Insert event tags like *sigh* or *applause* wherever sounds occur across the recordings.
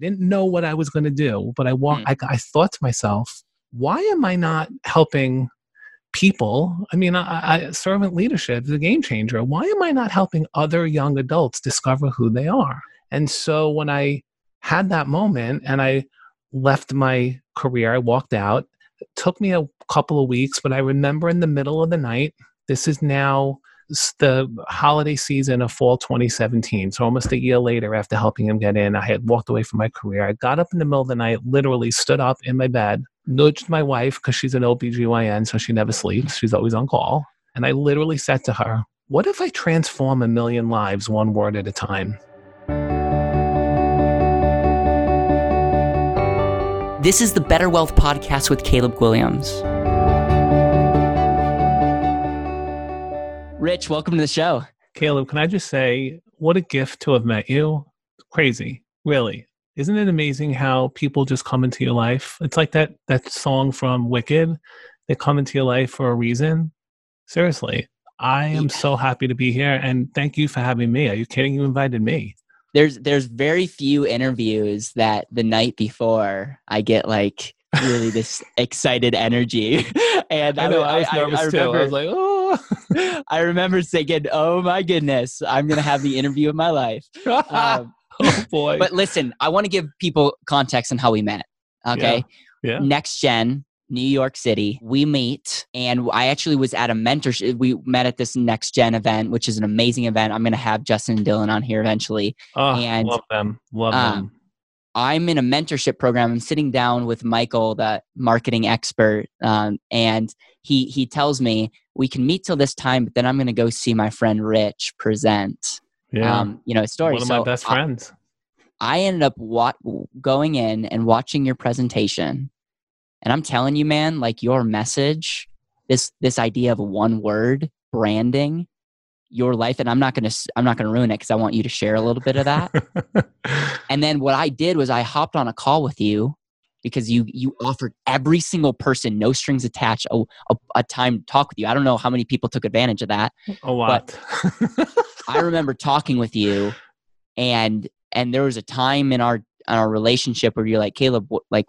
Didn't know what I was going to do, but I walked. Mm. I, I thought to myself, why am I not helping people? I mean, I, I, servant leadership is a game changer. Why am I not helping other young adults discover who they are? And so when I had that moment and I left my career, I walked out. It took me a couple of weeks, but I remember in the middle of the night, this is now the holiday season of fall 2017. So almost a year later after helping him get in, I had walked away from my career. I got up in the middle of the night, literally stood up in my bed, nudged my wife because she's an OBGYN, so she never sleeps. She's always on call. And I literally said to her, What if I transform a million lives one word at a time? This is the Better Wealth Podcast with Caleb Williams. Rich, welcome to the show. Caleb, can I just say, what a gift to have met you. Crazy, really. Isn't it amazing how people just come into your life? It's like that that song from Wicked. They come into your life for a reason. Seriously, I am so happy to be here, and thank you for having me. Are you kidding? You invited me. There's there's very few interviews that the night before I get like really this *laughs* excited energy. *laughs* And I, I know. I, I was I- nervous I too. I was like, oh. *laughs* I remember thinking, "Oh my goodness, I'm gonna have the interview of my life." Um, *laughs* oh boy. but listen, I want to give people context on how we met. Okay, yeah. Next Gen, New York City. We meet, and I actually was at a mentorship. We met at this Next Gen event, which is an amazing event. I'm going to have Justin and Dylan on here eventually. Oh, and, love them. Love um, them. I'm in a mentorship program. I'm sitting down with Michael, the marketing expert, um, and he he tells me we can meet till this time, but then I'm going to go see my friend Rich present. Yeah. Um, you know, story. One of So my best I- friends. I ended up wa- going in and watching your presentation, and I'm telling you, man, like your message, this this idea of one word branding, your life, and I'm not gonna I'm not gonna ruin it because I want you to share a little bit of that. *laughs* and then what I did was I hopped on a call with you because you you offered every single person, no strings attached, a, a, a time to talk with you. I don't know how many people took advantage of that. a lot. *laughs* I remember talking with you, and and there was a time in our in our relationship where you're like, Caleb, like,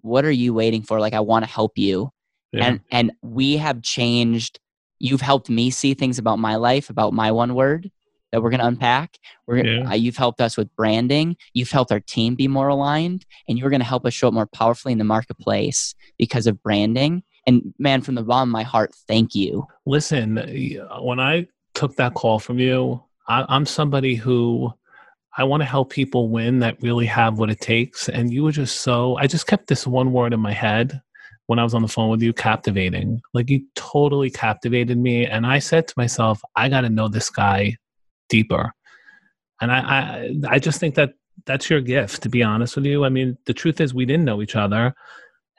what are you waiting for? Like, I want to help you, Yeah. and and we have changed. You've helped me see things about my life, about my one word that we're going to unpack. We're Yeah. uh, you've helped us with branding. You've helped our team be more aligned, and you're going to help us show up more powerfully in the marketplace because of branding. And man, from the bottom of my heart, thank you. Listen, when I took that call from you, I, I'm somebody who I want to help people win that really have what it takes. And you were just so, I just kept this one word in my head when I was on the phone with you captivating. Like you totally captivated me. And I said to myself, I got to know this guy deeper. And I, I, I just think that that's your gift, to be honest with you. I mean, the truth is, we didn't know each other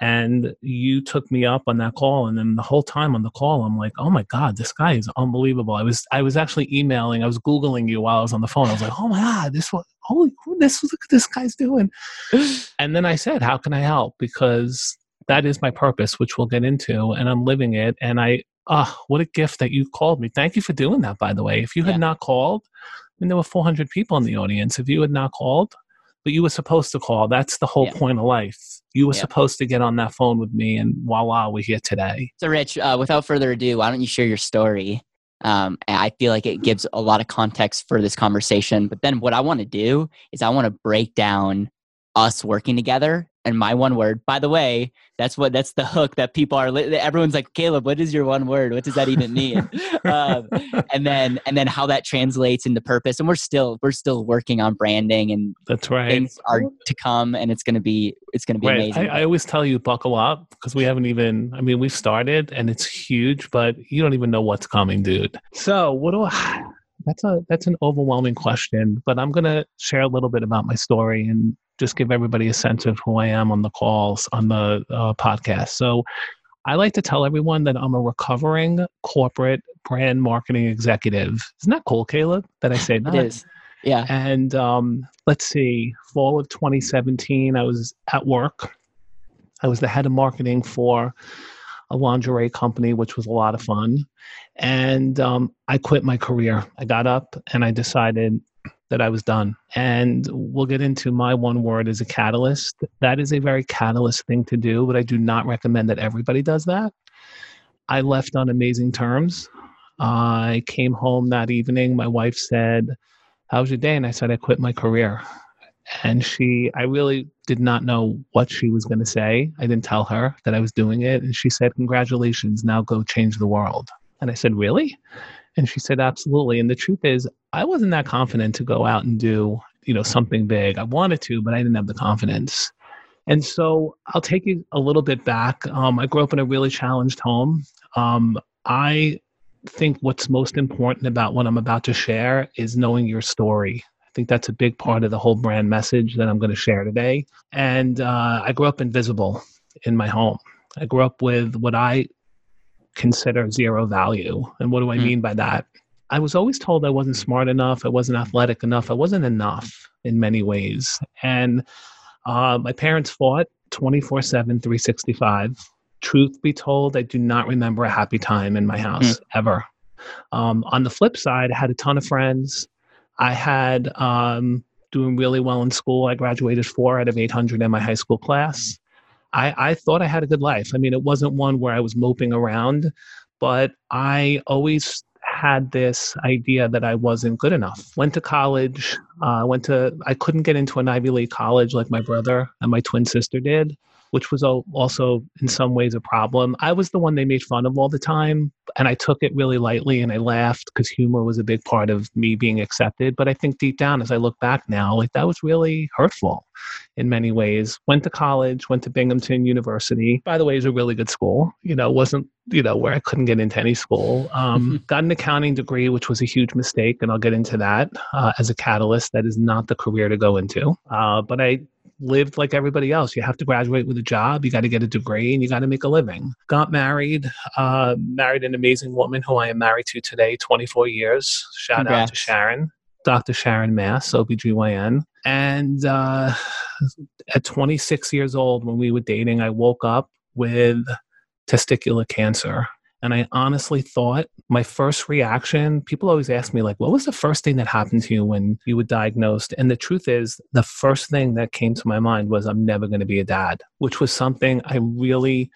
and you took me up on that call and then the whole time on the call i'm like oh my god this guy is unbelievable i was i was actually emailing i was googling you while i was on the phone i was like oh my god this one holy this look what this guy's doing *laughs* and then i said how can i help because that is my purpose which we'll get into and i'm living it and i ah what a gift that you called me thank you for doing that by the way if you had Yeah. not called I mean, there were 400 people in the audience if you had not called but you were supposed to call that's the whole Yeah. point of life you were Yeah. supposed to get on that phone with me and voila we're here today So, Rich, uh, without further ado, why don't you share your story? Um, I feel like it gives a lot of context for this conversation. But then, what I want to do is I want to break down us working together. And my one word, by the way, that's what that's the hook that people are. Everyone's like, Caleb, what is your one word? What does that even mean? *laughs* um, and then and then how that translates into purpose. And we're still we're still working on branding and that's right things are to come. And it's gonna be it's gonna be Right. amazing. I, I always tell you buckle up because we haven't even I mean we've started and it's huge, but you don't even know what's coming, dude. So what do I *sighs* that's a that's an overwhelming question, but I'm gonna share a little bit about my story and just give everybody a sense of who I am on the calls on the uh, podcast. So I like to tell everyone that I'm a recovering corporate brand marketing executive. Isn't that cool, Caleb? That I say it that? is. Yeah. And um, let's see, fall of 2017, I was at work. I was the head of marketing for a lingerie company, which was a lot of fun. And um, I quit my career. I got up and I decided that I was done. And we'll get into my one word as a catalyst. That is a very catalyst thing to do, but I do not recommend that everybody does that. I left on amazing terms. I came home that evening. My wife said, How was your day? And I said, I quit my career. And she, I really did not know what she was going to say. I didn't tell her that I was doing it. And she said, Congratulations, now go change the world. And I said, Really? And she said, Absolutely. And the truth is, I wasn't that confident to go out and do, you know, something big. I wanted to, but I didn't have the confidence. And so I'll take you a little bit back. Um, I grew up in a really challenged home. Um, I think what's most important about what I'm about to share is knowing your story. I think that's a big part of the whole brand message that I'm going to share today. And uh, I grew up invisible in my home. I grew up with what I consider zero value. And what do I mm. mean by that? I was always told I wasn't smart enough, I wasn't athletic enough, I wasn't enough in many ways. And uh, my parents fought 24 7, 365. Truth be told, I do not remember a happy time in my house mm. ever. Um, on the flip side, I had a ton of friends. I had um, doing really well in school. I graduated four out of 800 in my high school class. I, I thought I had a good life. I mean, it wasn't one where I was moping around, but I always had this idea that I wasn't good enough. Went to college. Uh, went to. I couldn't get into an Ivy League college like my brother and my twin sister did which was also in some ways a problem. I was the one they made fun of all the time, and I took it really lightly and I laughed because humor was a big part of me being accepted. But I think deep down, as I look back now, like that was really hurtful in many ways. Went to college, went to Binghamton University. By the way, it was a really good school. You know, wasn't you know where I couldn't get into any school. Um, *laughs* got an accounting degree, which was a huge mistake, and I'll get into that uh, as a catalyst. That is not the career to go into. Uh, but I lived like everybody else. You have to graduate with a job, you got to get a degree, and you got to make a living. Got married, uh, married an amazing woman who I am married to today, 24 years. Shout Congrats. out to Sharon, Dr. Sharon Mass, OBGYN. And uh, at 26 years old, when we were dating, I woke up with testicular cancer. And I honestly thought my first reaction, people always ask me, like, what was the first thing that happened to you when you were diagnosed? And the truth is, the first thing that came to my mind was, I'm never going to be a dad, which was something I really,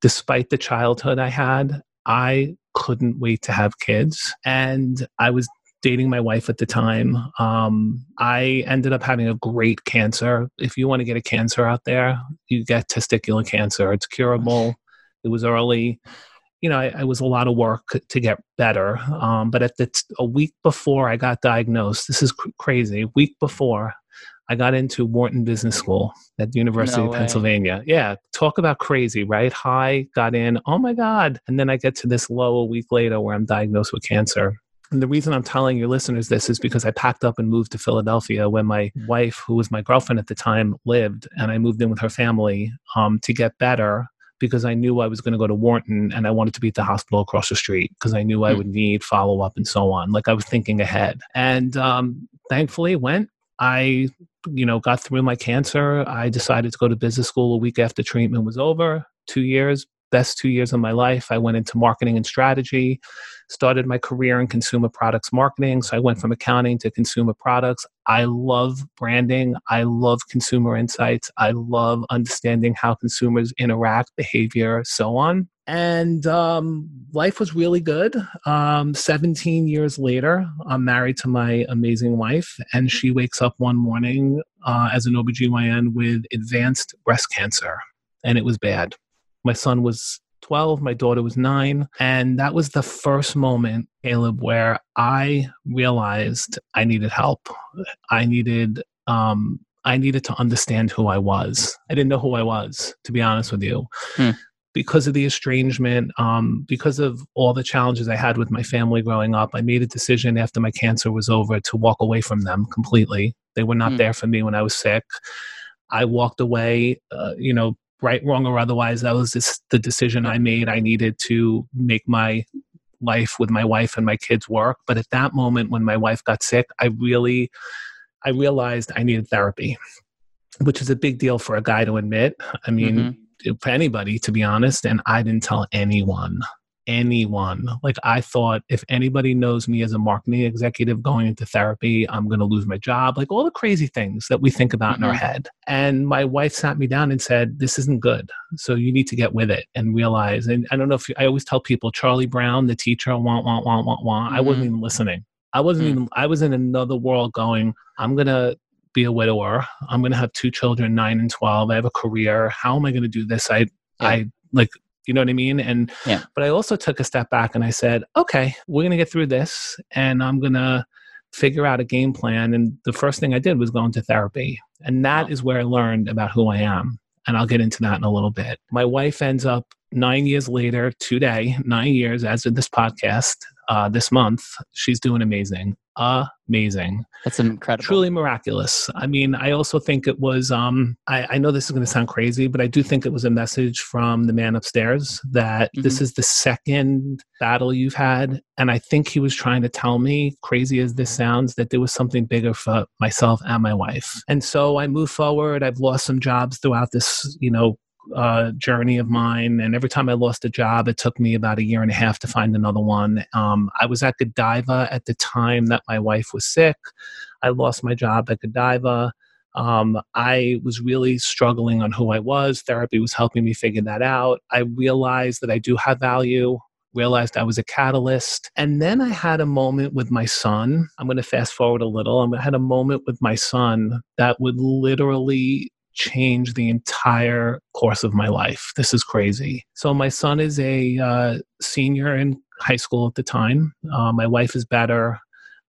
despite the childhood I had, I couldn't wait to have kids. And I was dating my wife at the time. Um, I ended up having a great cancer. If you want to get a cancer out there, you get testicular cancer. It's curable. It was early you know, I, I, was a lot of work to get better. Um, but at the t- a week before I got diagnosed, this is cr- crazy. A week before, I got into Wharton Business School at the University no of Pennsylvania. Yeah, talk about crazy, right? High, got in, oh my God. And then I get to this low a week later where I'm diagnosed with cancer. And the reason I'm telling your listeners this is because I packed up and moved to Philadelphia when my wife, who was my girlfriend at the time, lived, and I moved in with her family um, to get better because I knew I was going to go to Wharton and I wanted to be at the hospital across the street because I knew mm. I hmm. would need follow up and so on. Like I was thinking ahead. And um, thankfully, went. I, you know, got through my cancer. I decided to go to business school a week after treatment was over. Two years, best two years of my life. I went into marketing and strategy, started my career in consumer products marketing. So I went from accounting to consumer products. I love branding. I love consumer insights. I love understanding how consumers interact, behavior, so on. And um, life was really good. Um, 17 years later, I'm married to my amazing wife, and she wakes up one morning uh, as an OBGYN with advanced breast cancer, and it was bad my son was 12, my daughter was nine. And that was the first moment, Caleb, where I realized I needed help. I needed, um, I needed to understand who I was. I didn't know who I was, to be honest with you. Hmm. Because of the estrangement, um, because of all the challenges I had with my family growing up, I made a decision after my cancer was over to walk away from them completely. They were not hmm. there for me when I was sick. I walked away, uh, you know, right, wrong, or otherwise. That was just the decision I made. I needed to make my life with my wife and my kids work. But at that moment, when my wife got sick, I really, I realized I needed therapy, which is a big deal for a guy to admit. I mean, mm-hmm. for anybody, to be honest. And I didn't tell anyone anyone. Like I thought if anybody knows me as a marketing executive going into therapy, I'm going to lose my job. Like all the crazy things that we think about mm-hmm. in our mm-hmm. head. And my wife sat me down and said, "This isn't good. So you need to get with it and realize." And I don't know if you, I always tell people Charlie Brown, the teacher, want want want want want. Mm-hmm. I wasn't mm-hmm. even listening. I wasn't mm-hmm. even. I was in another world going. I'm gonna be a widower. I'm going to have two children, nine and 12. I have a career. How am I going to do this? I, yeah. I like you know what I mean? And yeah. but I also took a step back and I said, okay, we're gonna get through this and I'm gonna figure out a game plan. And the first thing I did was go into therapy. And that wow. is where I learned about who I am. And I'll get into that in a little bit. My wife ends up nine years later, today, nine years as of this podcast, uh, this month. She's doing amazing amazing. That's incredible. Truly miraculous. I mean, I also think it was, um, I, I know this is going to sound crazy, but I do think it was a message from the man upstairs that mm-hmm. this is the second battle you've had. And I think he was trying to tell me, crazy as this sounds, that there was something bigger for myself and my wife. And so I move forward. I've lost some jobs throughout this, you know, uh, journey of mine. And every time I lost a job, it took me about a year and a half to find another one. Um, I was at Godiva at the time that my wife was sick. I lost my job at Godiva. Um, I was really struggling on who I was. Therapy was helping me figure that out. I realized that I do have value realized I was a catalyst. And then I had a moment with my son. I'm going to fast forward a little. I had a moment with my son that would literally change the entire course of my life. This is crazy. So, my son is a uh, senior in high school at the time. Uh, my wife is better.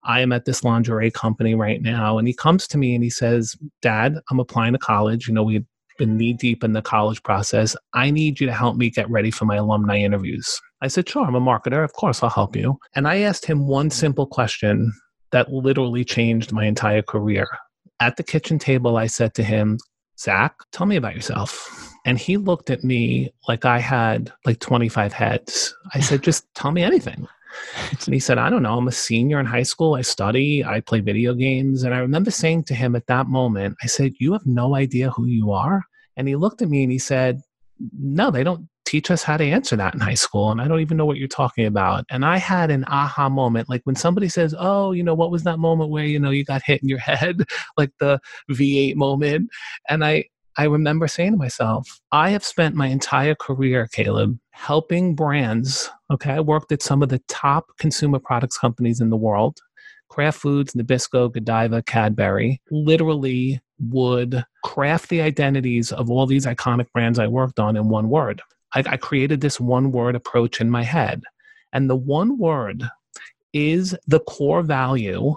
I am at this lingerie company right now. And he comes to me and he says, Dad, I'm applying to college. You know, we've been knee deep in the college process. I need you to help me get ready for my alumni interviews. I said, Sure, I'm a marketer. Of course, I'll help you. And I asked him one simple question that literally changed my entire career. At the kitchen table, I said to him, Zach, tell me about yourself. And he looked at me like I had like 25 heads. I said, just tell me anything. And he said, I don't know. I'm a senior in high school. I study, I play video games. And I remember saying to him at that moment, I said, You have no idea who you are? And he looked at me and he said, No, they don't teach us how to answer that in high school and i don't even know what you're talking about. And i had an aha moment like when somebody says oh you know what was that moment where you know you got hit in your *laughs* head? Like the v8 moment. And i i remember saying to myself i have spent my entire career caleb helping brands okay? I worked at some of the top consumer products companies in the world Kraft Foods, Nabisco, Godiva, Cadbury, literally would craft the identities of all these iconic brands I worked on in one word. I, I created this one word approach in my head. And the one word is the core value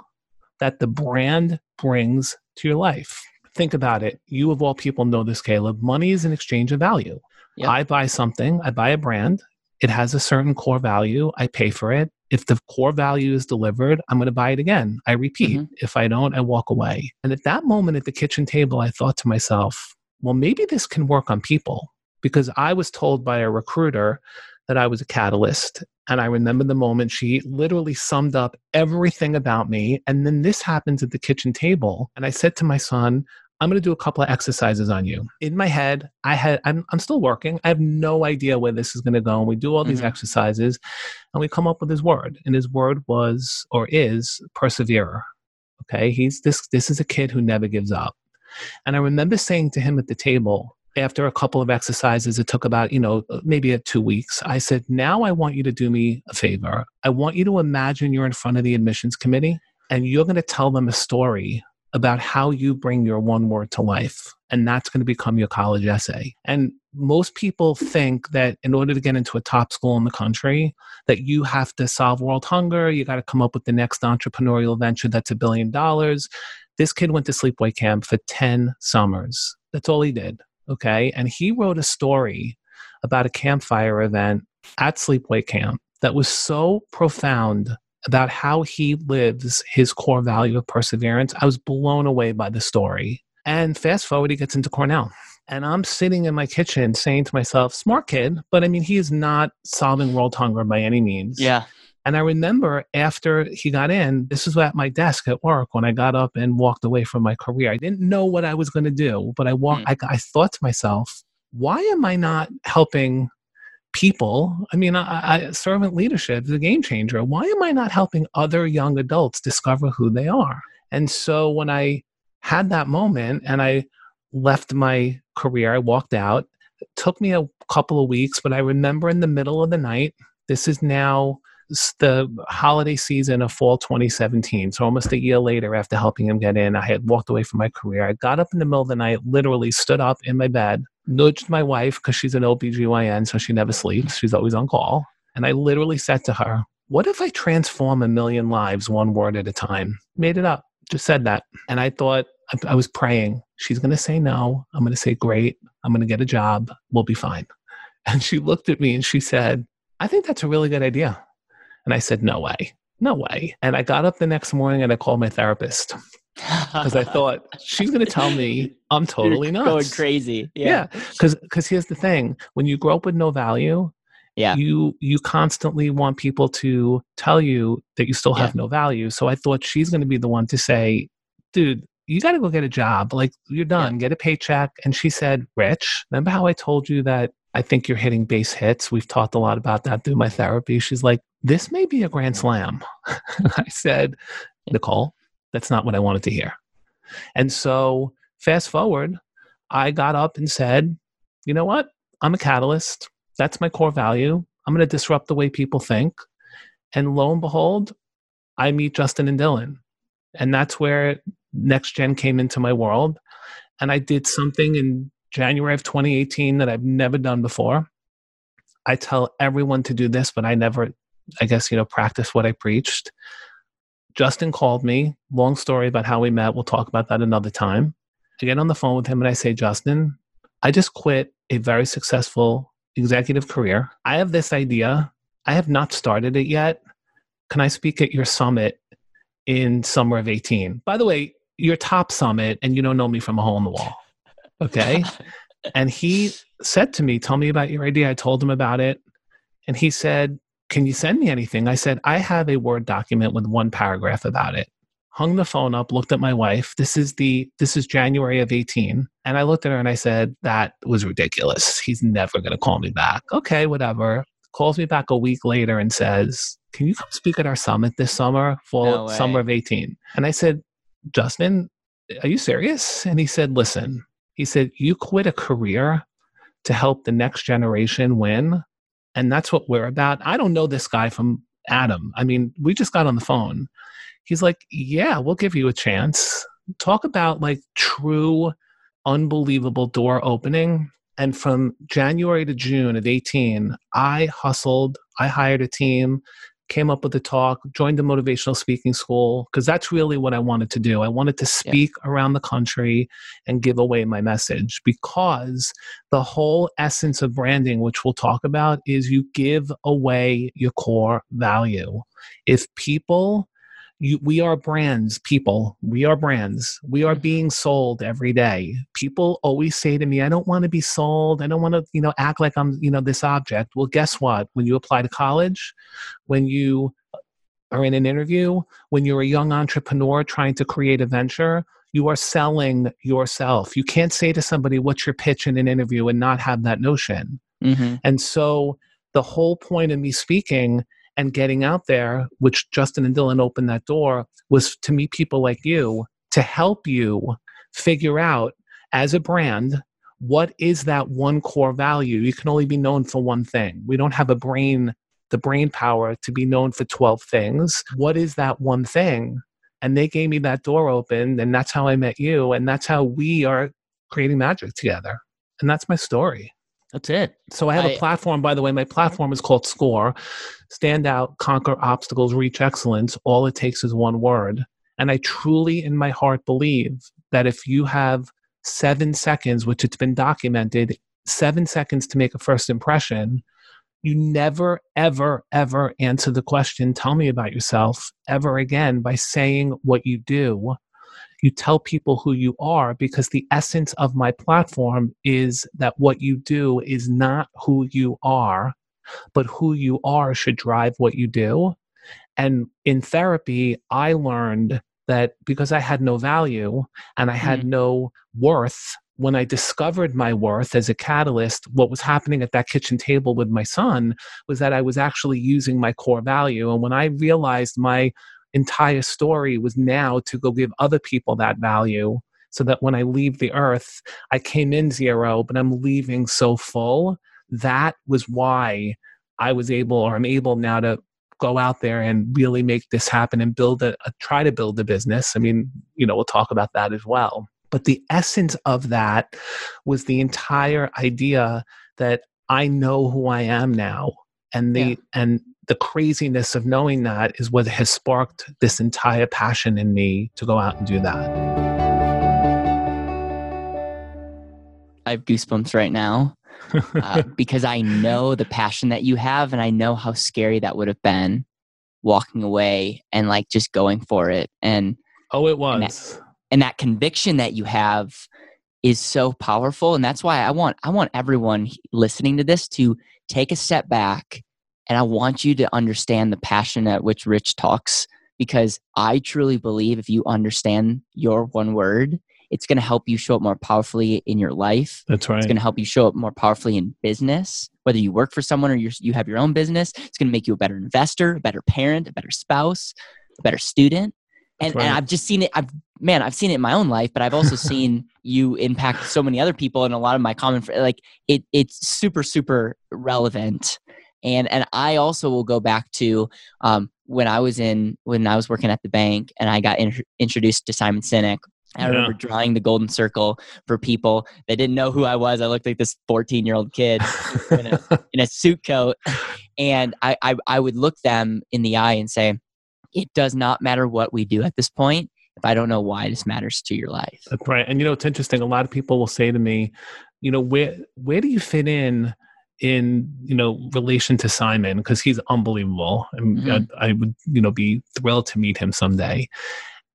that the brand brings to your life. Think about it. You, of all people, know this, Caleb. Money is an exchange of value. Yep. I buy something, I buy a brand, it has a certain core value, I pay for it. If the core value is delivered, I'm going to buy it again. I repeat. Mm-hmm. If I don't, I walk away. And at that moment at the kitchen table, I thought to myself, well, maybe this can work on people because I was told by a recruiter that I was a catalyst. And I remember the moment she literally summed up everything about me. And then this happens at the kitchen table. And I said to my son, I'm going to do a couple of exercises on you. In my head, I had I'm, I'm still working. I have no idea where this is going to go. And we do all these mm-hmm. exercises and we come up with his word. And his word was or is perseverer. Okay? He's this this is a kid who never gives up. And I remember saying to him at the table, after a couple of exercises, it took about, you know, maybe two weeks. I said, now I want you to do me a favor. I want you to imagine you're in front of the admissions committee and you're going to tell them a story about how you bring your one word to life. And that's going to become your college essay. And most people think that in order to get into a top school in the country, that you have to solve world hunger, you got to come up with the next entrepreneurial venture that's a billion dollars. This kid went to sleepaway camp for 10 summers. That's all he did. Okay. And he wrote a story about a campfire event at Sleepaway Camp that was so profound about how he lives his core value of perseverance. I was blown away by the story. And fast forward, he gets into Cornell. And I'm sitting in my kitchen saying to myself, smart kid, but I mean, he is not solving world hunger by any means. Yeah. And I remember after he got in, this was at my desk at work when I got up and walked away from my career. I didn't know what I was going to do, but I walked. Mm. I, I thought to myself, why am I not helping people. I mean, I, I, servant leadership is a game changer. Why am I not helping other young adults discover who they are? And so when I had that moment and I left my career, I walked out. It took me a couple of weeks, but I remember in the middle of the night, this is now the holiday season of fall 2017. So almost a year later, after helping him get in, I had walked away from my career. I got up in the middle of the night, literally stood up in my bed, nudged my wife because she's an OBGYN, so she never sleeps. She's always on call. And I literally said to her, What if I transform a million lives one word at a time? Made it up, just said that. And I thought, I, I was praying, she's going to say no. I'm going to say, Great. I'm going to get a job. We'll be fine. And she looked at me and she said, I think that's a really good idea. And I said, No way, no way. And I got up the next morning and I called my therapist because I *laughs* thought she's going to tell me I'm *laughs* totally You're nuts. Going crazy. Yeah. Because yeah. because here's the thing when you grow up with no value, yeah. you you constantly want people to tell you that you still have yeah. no value. So I thought she's going to be the one to say, dude, you got to go get a job. Like you're done, yeah. get a paycheck. And she said, Rich, remember how I told you that I think you're hitting base hits. We've talked a lot about that through my therapy. She's like, this may be a grand slam. *laughs* I said, Nicole, that's not what I wanted to hear. And so, fast forward, I got up and said, you know what? I'm a catalyst. That's my core value. I'm going to disrupt the way people think. And lo and behold, I meet Justin and Dylan. And that's where Next Gen came into my world. And I did something in January of 2018 that I've never done before. I tell everyone to do this, but I never, I guess, you know, practice what I preached. Justin called me. Long story about how we met. We'll talk about that another time. I get on the phone with him and I say, Justin, I just quit a very successful executive career. I have this idea. I have not started it yet. Can I speak at your summit in summer of 18? By the way, your top summit, and you don't know me from a hole in the wall. Okay. and he said to me, Tell me about your idea. I told him about it. And he said, Can you send me anything? I said, I have a Word document with one paragraph about it. Hung the phone up, looked at my wife. This is the this is January of 18. And I looked at her and I said, That was ridiculous. He's never gonna call me back. Okay, whatever. Calls me back a week later and says, Can you come speak at our summit this summer, fall no summer of 18? And I said, Justin, are you serious? And he said, Listen, he said, You quit a career to help the next generation win. And that's what we're about. I don't know this guy from Adam. I mean, we just got on the phone. He's like, Yeah, we'll give you a chance. Talk about like true, unbelievable door opening. And from January to June of 18, I hustled, I hired a team, came up with the talk, joined the motivational speaking school, because that's really what I wanted to do. I wanted to speak yeah. around the country and give away my message because the whole essence of branding, which we'll talk about, is you give away your core value. If people you, we are brands, people. We are brands. We are being sold every day. People always say to me, I don't want to be sold. I don't want to, you know, act like I'm, you know, this object. Well, guess what? When you apply to college, when you are in an interview, when you're a young entrepreneur trying to create a venture, you are selling yourself. You can't say to somebody, What's your pitch in an interview and not have that notion. Mm-hmm. And so the whole point of me speaking and getting out there, which Justin and Dylan opened that door, was to meet people like you to help you figure out as a brand what is that one core value. You can only be known for one thing. We don't have a brain, the brain power to be known for 12 things. What is that one thing? And they gave me that door open, and that's how I met you. And that's how we are creating magic together. And that's my story. That's it. So I have I, a platform, by the way. My platform is called SCORE Stand Out, Conquer Obstacles, Reach Excellence. All it takes is one word. And I truly, in my heart, believe that if you have seven seconds, which it's been documented, seven seconds to make a first impression, you never, ever, ever answer the question, tell me about yourself, ever again by saying what you do you tell people who you are because the essence of my platform is that what you do is not who you are, but who you are should drive what you do. And in therapy, I learned that because I had no value and I had mm. no worth when I discovered my worth as a catalyst, what was happening at that kitchen table with my son was that I was actually using my core value. And when I realized my entire story was now to go give other people that value, so that when I leave the earth, I came in zero, but I'm leaving so full. That was why I was able, or I'm able now to go out there and really make this happen and build a, a try to build a business. I mean, you know, we'll talk about that as well. But the essence of that was the entire idea that I know who I am now. And the yeah. and the craziness of knowing that is what has sparked this entire passion in me to go out and do that. I have goosebumps right now uh, *laughs* because I know the passion that you have, and I know how scary that would have been walking away and like just going for it. And oh, it was. And that, and that conviction that you have is so powerful, and that's why I want I want everyone listening to this to take a step back, and I want you to understand the passion at which Rich talks because I truly believe if you understand your one word it's going to help you show up more powerfully in your life. That's right. It's going to help you show up more powerfully in business, whether you work for someone or you you have your own business. It's going to make you a better investor, a better parent, a better spouse, a better student. And, right. and I've just seen it. I've man, I've seen it in my own life, but I've also *laughs* seen you impact so many other people. And a lot of my common like it. It's super super relevant. And and I also will go back to um, when I was in when I was working at the bank and I got in, introduced to Simon Sinek I yeah. remember drawing the golden circle for people that didn't know who I was. I looked like this 14 year old kid *laughs* in, a, in, a, suit coat. And I, I, I would look them in the eye and say, it does not matter what we do at this point I don't know why this matters to your life. That's right. And you know, it's interesting. A lot of people will say to me, you know, where, where do you fit in in you know relation to Simon because he's unbelievable and mm-hmm. I, I, would you know be thrilled to meet him someday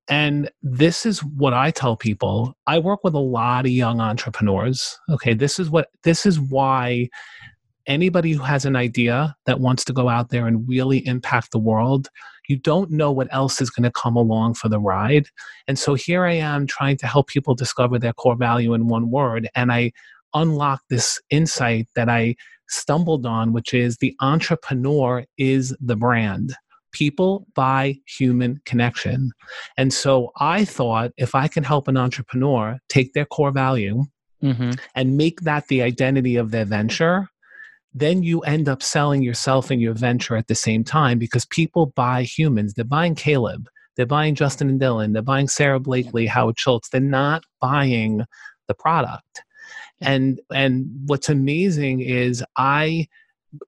and this is what I tell people. I work with a lot of young entrepreneurs. Okay, this is what this is why anybody who has an idea that wants to go out there and really impact the world, you don't know what else is going to come along for the ride. And so here I am trying to help people discover their core value in one word and I unlock this insight that I stumbled on which is the entrepreneur is the brand people buy human connection. And so I thought if I can help an entrepreneur take their core value mm-hmm. and make that the identity of their venture, then you end up selling yourself and your venture at the same time because people buy humans. They're buying Caleb, they're buying Justin and Dylan, they're buying Sara Blakely, Howard Schultz. They're not buying the product. And and what's amazing is I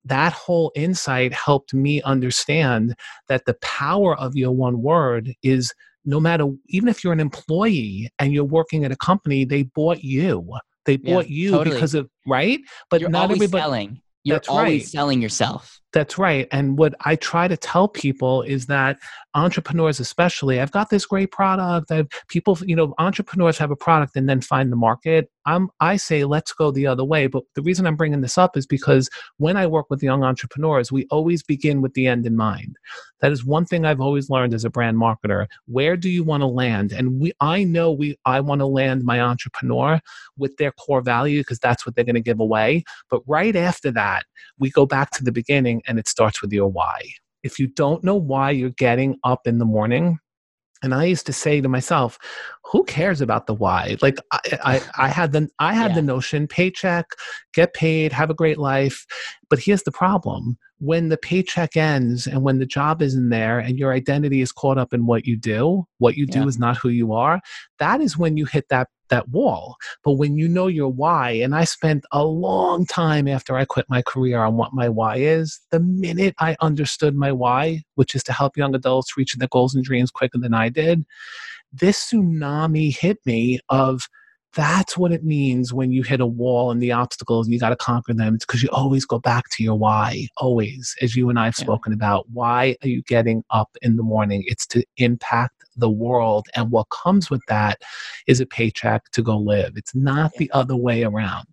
that whole insight helped me understand that the power of your one word is no matter even if you're an employee and you're working at a company they bought you they bought yeah, you totally. because of right but you're not everybody selling you're That's always right. selling yourself that's right. And what I try to tell people is that entrepreneurs, especially, I've got this great product. I've people, you know, entrepreneurs have a product and then find the market. I'm, I say, let's go the other way. But the reason I'm bringing this up is because when I work with young entrepreneurs, we always begin with the end in mind. That is one thing I've always learned as a brand marketer. Where do you want to land? And we, I know we, I want to land my entrepreneur with their core value because that's what they're going to give away. But right after that, we go back to the beginning and it starts with your why. If you don't know why you're getting up in the morning, and I used to say to myself, "Who cares about the why?" Like I, I, I had the I had yeah. the notion: paycheck, get paid, have a great life. But here's the problem: when the paycheck ends and when the job isn't there, and your identity is caught up in what you do, what you do yeah. is not who you are. That is when you hit that that wall. But when you know your why, and I spent a long time after I quit my career on what my why is, the minute I understood my why, which is to help young adults reach their goals and dreams quicker than I did, this tsunami hit me of that's what it means when you hit a wall and the obstacles and you got to conquer them. It's because you always go back to your why, always, as you and I have yeah. spoken about. Why are you getting up in the morning? It's to impact the world. And what comes with that is a paycheck to go live. It's not the other way around.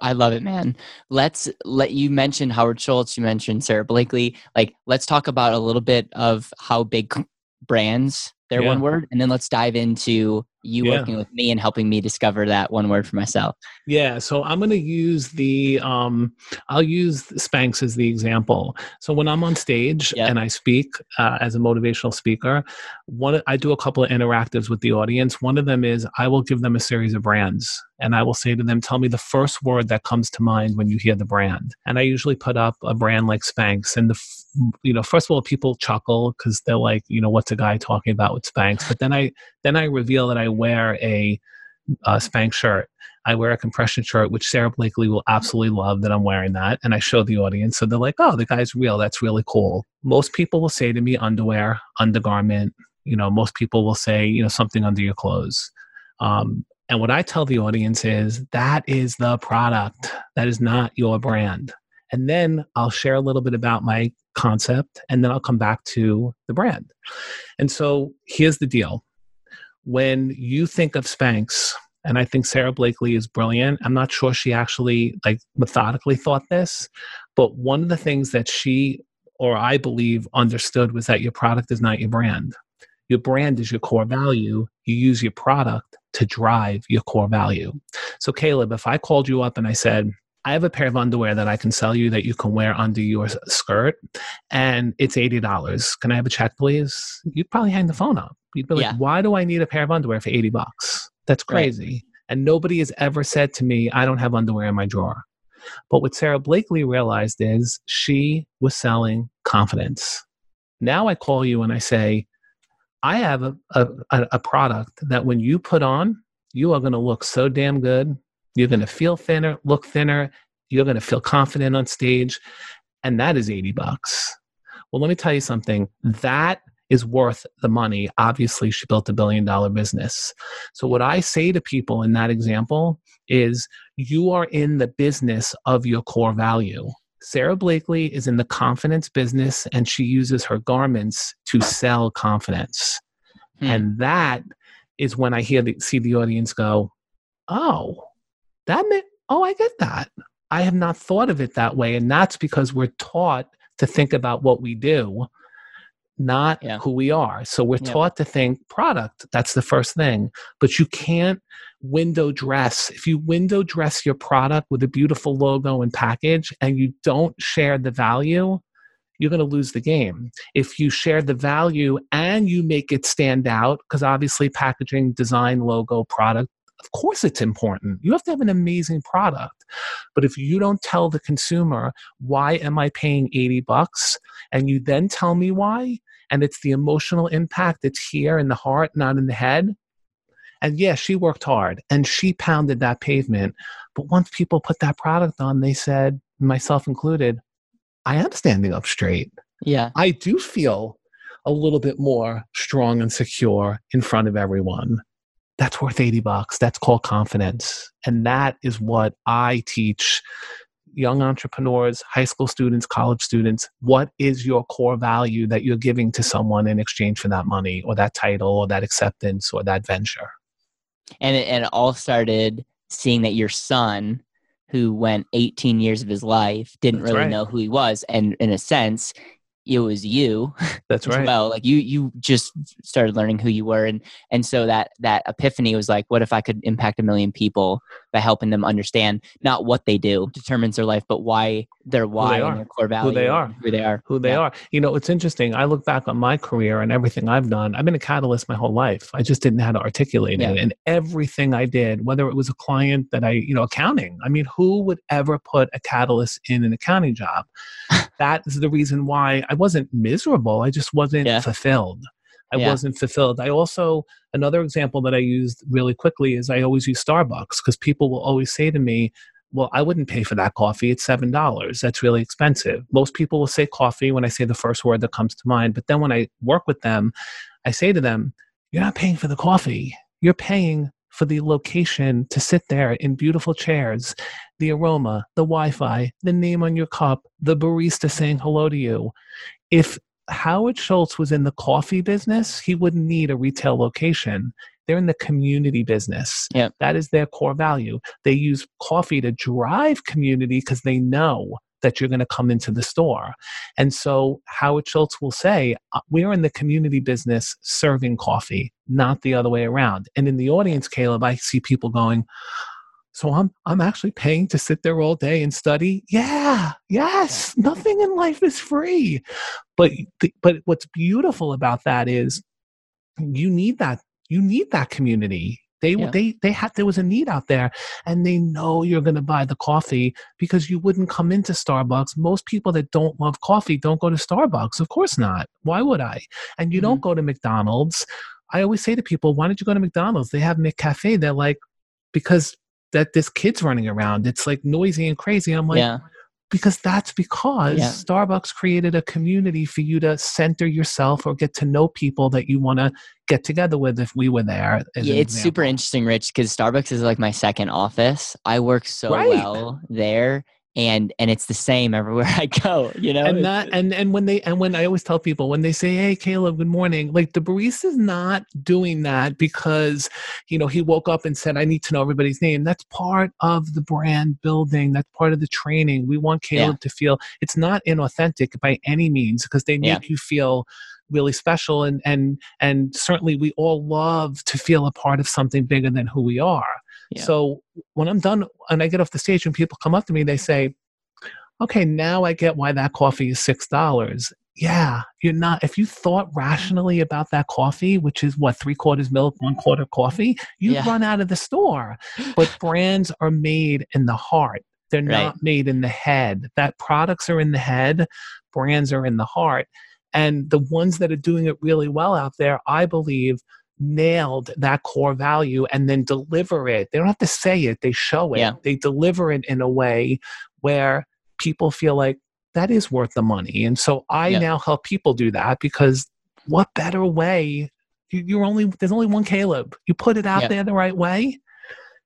I love it, man. Let's let you mention Howard Schultz, you mentioned Sara Blakely. Like, let's talk about a little bit of how big brands their yeah. one word, and then let's dive into you Yeah. working with me and helping me discover that one word for myself. Yeah, so I'm going to use the um, I'll use Spanx as the example. So when I'm on stage Yeah. and I speak uh, as a motivational speaker, one I do a couple of interactives with the audience. One of them is I will give them a series of brands, and I will say to them, "Tell me the first word that comes to mind when you hear the brand." And I usually put up a brand like Spanx, and the f- you know first of all people chuckle because they're like, you know, what's a guy talking about with Spanx? But then I then I reveal that I wear a Spanx shirt. I wear a compression shirt, which Sara Blakely will absolutely love that I'm wearing that. And I show the audience. So they're like, oh, the guy's real. That's really cool. Most people will say to me underwear, undergarment. You know, most people will say, you know, something under your clothes. Um, and what I tell the audience is that is the product. That is not your brand. And then I'll share a little bit about my concept and then I'll come back to the brand. And so here's the deal when you think of Spanx, and I think Sara Blakely is brilliant. I'm not sure she actually like methodically thought this, but one of the things that she or I believe understood was that your product is not your brand. Your brand is your core value. You use your product to drive your core value. So, Caleb, if I called you up and I said, I have a pair of underwear that I can sell you that you can wear under your skirt, and it's $80. Can I have a check, please? You'd probably hang the phone up. You'd be like, Yeah. why do I need a pair of underwear for 80 bucks? That's Right. crazy. And nobody has ever said to me, I don't have underwear in my drawer. But what Sara Blakely realized is she was selling confidence. Now I call you and I say, I have a, a, a a product that when you put on, you are going to look so damn good. You're going to feel thinner, look thinner. You're going to feel confident on stage. And that is 80 bucks. Well, let me tell you something. That is worth the money. Obviously, she built a billion dollar business. So, what I say to people in that example is you are in the business of your core value. Sara Blakely is in the confidence business and she uses her garments to sell confidence. Hmm. And that is when I hear the, see the audience go, "Oh, that may, oh, I get that. I have not thought of it that way." And that's because we're taught to think about what we do, not Yeah. who we are. So we're Yeah. taught to think product. That's the first thing. But you can't window dress. If you window dress your product with a beautiful logo and package and you don't share the value, you're going to lose the game. If you share the value and you make it stand out, because obviously packaging, design, logo, product, of course it's important. You have to have an amazing product. But if you don't tell the consumer, why am I paying 80 bucks? And you then tell me why, and it's the emotional impact that's here in the heart, not in the head. And yeah, she worked hard and she pounded that pavement. But once people put that product on, they said, myself included, I am standing up straight. Yeah. I do feel a little bit more strong and secure in front of everyone. That's worth 80 bucks. That's called confidence. And that is what I teach young entrepreneurs, high school students, college students. What is your core value that you're giving to someone in exchange for that money or that title or that acceptance or that venture? and it, and it all started seeing that your son who went 18 years of his life didn't That's really right. know who he was and in a sense it was you *laughs* That's right. well like you you just started learning who you were and and so that that epiphany was like what if i could impact a million people by helping them understand not what they do determines their life but why their why are, and their core value they are. who they are who they Yeah. are. You know, it's interesting. I look back on my career and everything I've done. I've been a catalyst my whole life. I just didn't know how to articulate Yeah. it. And everything I did, whether it was a client that I, you know, accounting. I mean, who would ever put a catalyst in an accounting job? *laughs* that is the reason why I wasn't miserable. I just wasn't Yeah. fulfilled. I Yeah. wasn't fulfilled. I also, another example that I used really quickly is I always use Starbucks because people will always say to me, well, I wouldn't pay for that coffee. It's $7. That's really expensive. Most people will say coffee when I say the first word that comes to mind. But then when I work with them, I say to them, you're not paying for the coffee. You're paying for the location to sit there in beautiful chairs, the aroma, the Wi Fi, the name on your cup, the barista saying hello to you. If Howard Schultz was in the coffee business, he wouldn't need a retail location. They're in the community business. Yep. That is their core value. They use coffee to drive community because they know that you're going to come into the store. And so Howard Schultz will say, uh, We're in the community business serving coffee, not the other way around. And in the audience, Caleb, I see people going, so I'm I'm actually paying to sit there all day and study. Yeah, yes. Nothing in life is free. But but what's beautiful about that is you need that you need that community. They yeah. they they had there was a need out there and they know you're going to buy the coffee because you wouldn't come into Starbucks. Most people that don't love coffee don't go to Starbucks. Of course not. Why would I? And you mm-hmm. don't go to McDonald's. I always say to people, why don't you go to McDonald's? They have McCafe. They're like, because that this kid's running around. It's like noisy and crazy. I'm like, yeah. because that's because yeah. Starbucks created a community for you to center yourself or get to know people that you want to get together with if we were there. Yeah, it's super interesting, Rich, because Starbucks is like my second office. I work so right. well there and and it's the same everywhere *laughs* I go, you know. And that and and when they and when I always tell people when they say, "Hey, Caleb, good morning," like the barista's not doing that because you know he woke up and said, "I need to know everybody's name." That's part of the brand building. That's part of the training. We want Caleb yeah. to feel it's not inauthentic by any means because they make yeah. you feel really special and and and certainly we all love to feel a part of something bigger than who we are so when I'm done and I get off the stage and people come up to me, they say, okay, now I get why that coffee is $6. Yeah, you're not, if you thought rationally about that coffee, which is what, three quarters milk, one quarter coffee, you'd yeah. run out of the store. But *gasps* brands are made in the heart. They're right. not made in the head. That products are in the head, brands are in the heart. And the ones that are doing it really well out there, I believe, nailed that core value and then deliver it. They don't have to say it, they show it. Yeah. They deliver it in a way where people feel like that is worth the money. And so I yeah. now help people do that because what better way? You're only there's only one Caleb. You put it out yeah. there the right way,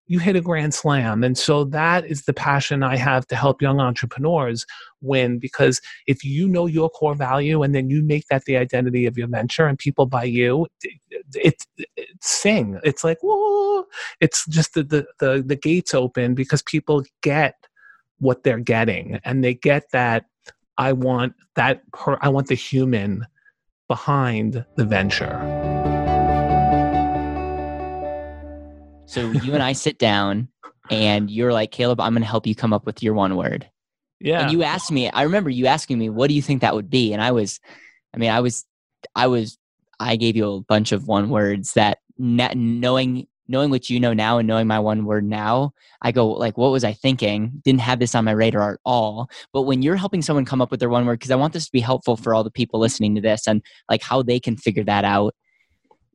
you hit a grand slam. And so that is the passion I have to help young entrepreneurs win because if you know your core value and then you make that the identity of your venture and people buy you, it's it, sing. It's like, whoa, it's just the, the, the, the gates open because people get what they're getting and they get that I want that per, I want the human behind the venture. So you and I sit down and you're like, Caleb, I'm going to help you come up with your one word. Yeah. And you asked me, I remember you asking me, what do you think that would be? And I was, I mean, I was, I was, I gave you a bunch of one words that knowing, knowing what you know now and knowing my one word now, I go like, what was I thinking? Didn't have this on my radar at all. But when you're helping someone come up with their one word, because I want this to be helpful for all the people listening to this and like how they can figure that out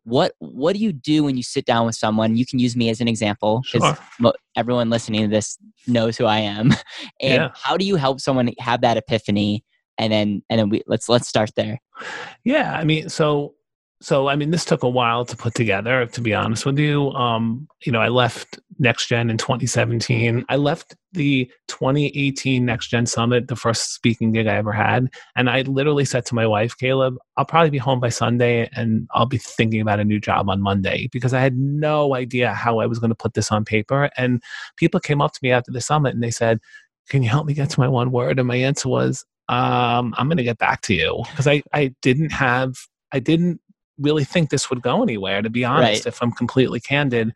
what what do you do when you sit down with someone you can use me as an example because sure. everyone listening to this knows who i am *laughs* and yeah. how do you help someone have that epiphany and then and then we let's let's start there yeah i mean so so i mean this took a while to put together to be honest with you. Um you know i left next gen in 2017 i left the 2018 next gen summit the first speaking gig i ever had. And i literally said to my wife caleb i'll probably be home by sunday and i'll be thinking about a new job on monday because i had no idea how i was going to put this on paper. And people came up to me after the summit and they said can you help me get to my one word? And my answer was um, i'm going to get back to you. Because I, I didn't have i didn't really think this would go anywhere, to be honest, right. if I'm completely candid.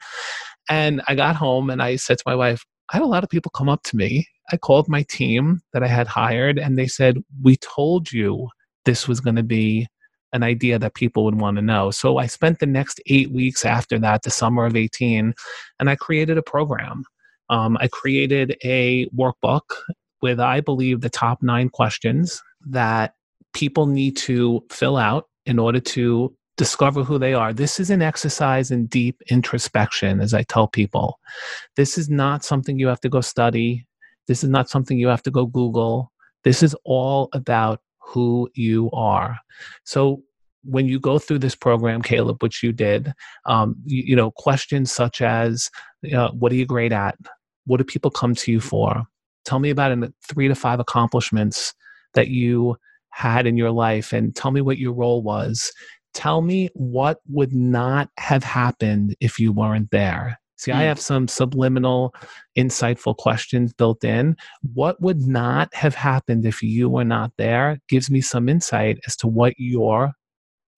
And I got home and I said to my wife, I had a lot of people come up to me. I called my team that I had hired and they said, We told you this was going to be an idea that people would want to know. So I spent the next eight weeks after that, the summer of 18, and I created a program. Um, I created a workbook with, I believe, the top nine questions that people need to fill out in order to discover who they are. This is an exercise in deep introspection, as I tell people. This is not something you have to go study. This is not something you have to go Google. This is all about who you are. So when you go through this program, Caleb, which you did, um, you, you, know, questions such as, uh, what are you great at? What do people come to you for? Tell me about an, three to five accomplishments that you had in your life and tell me what your role was tell me what would not have happened if you weren't there See, I Mm. have some subliminal, insightful questions built in. What would not have happened if you were not there gives me some insight as to what your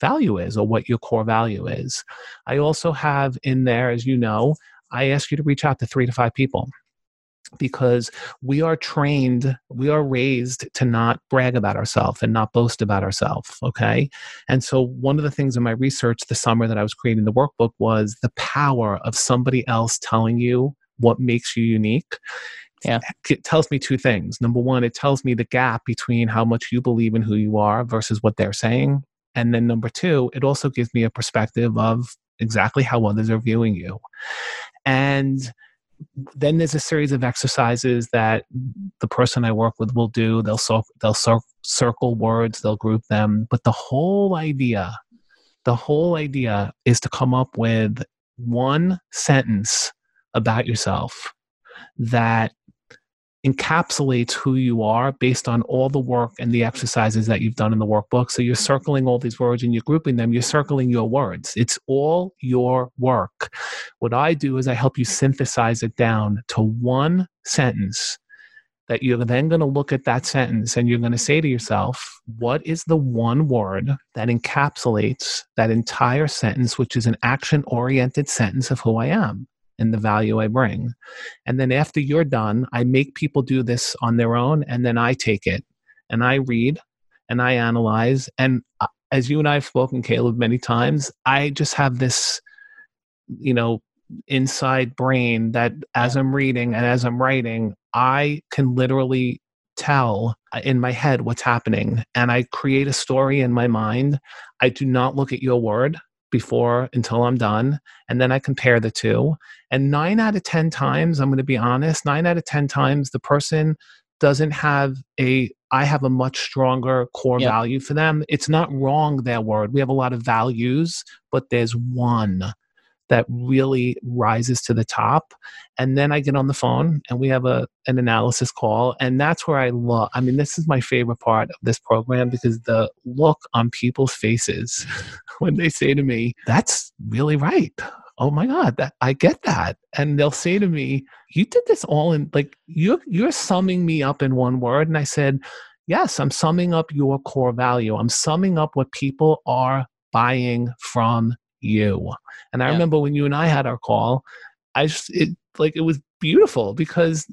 value is or what your core value is. I also have in there, as you know, I ask you to reach out to three to five people because we are trained, we are raised to not brag about ourselves and not boast about ourselves. Okay. And so, one of the things in my research the summer that I was creating the workbook was the power of somebody else telling you what makes you unique. Yeah. It tells me two things. Number one, it tells me the gap between how much you believe in who you are versus what they're saying. And then number two, it also gives me a perspective of exactly how others are viewing you. And then there's a series of exercises that the person I work with will do. They'll so, they'll cir- circle words, they'll group them, but the whole idea, the whole idea is to come up with one sentence about yourself that encapsulates who you are based on all the work and the exercises that you've done in the workbook. So you're circling all these words and you're grouping them, you're circling your words. It's all your work. What I do is I help you synthesize it down to one sentence that you're then going to look at that sentence and you're going to say to yourself, what is the one word that encapsulates that entire sentence, which is an action oriented sentence of who I am? And the value I bring. And then after you're done, I make people do this on their own, and then I take it and I read and I analyze. And uh, as you and I have spoken, Caleb, many times, I just have this, you know, inside brain that as I'm reading and as I'm writing, I can literally tell uh, in my head what's happening and I create a story in my mind. I do not look at your word before until I'm done. And then I compare the two. And nine out of 10 times, I'm going to be honest, nine out of 10 times, the person doesn't have a, I have a much stronger core Yep. value for them. It's not wrong, their word. We have a lot of values, but there's one that really rises to the top and then i get on the phone and we have a an analysis call and that's where i love i mean this is my favorite part of this program because the look on people's faces *laughs* when they say to me that's really right. Oh my god that i get that. And they'll say to me you did this all in like you're you're summing me up in one word. And i said yes i'm summing up your core value. I'm summing up what people are buying from you and i Yeah. remember when you and i had our call i just it like it was beautiful because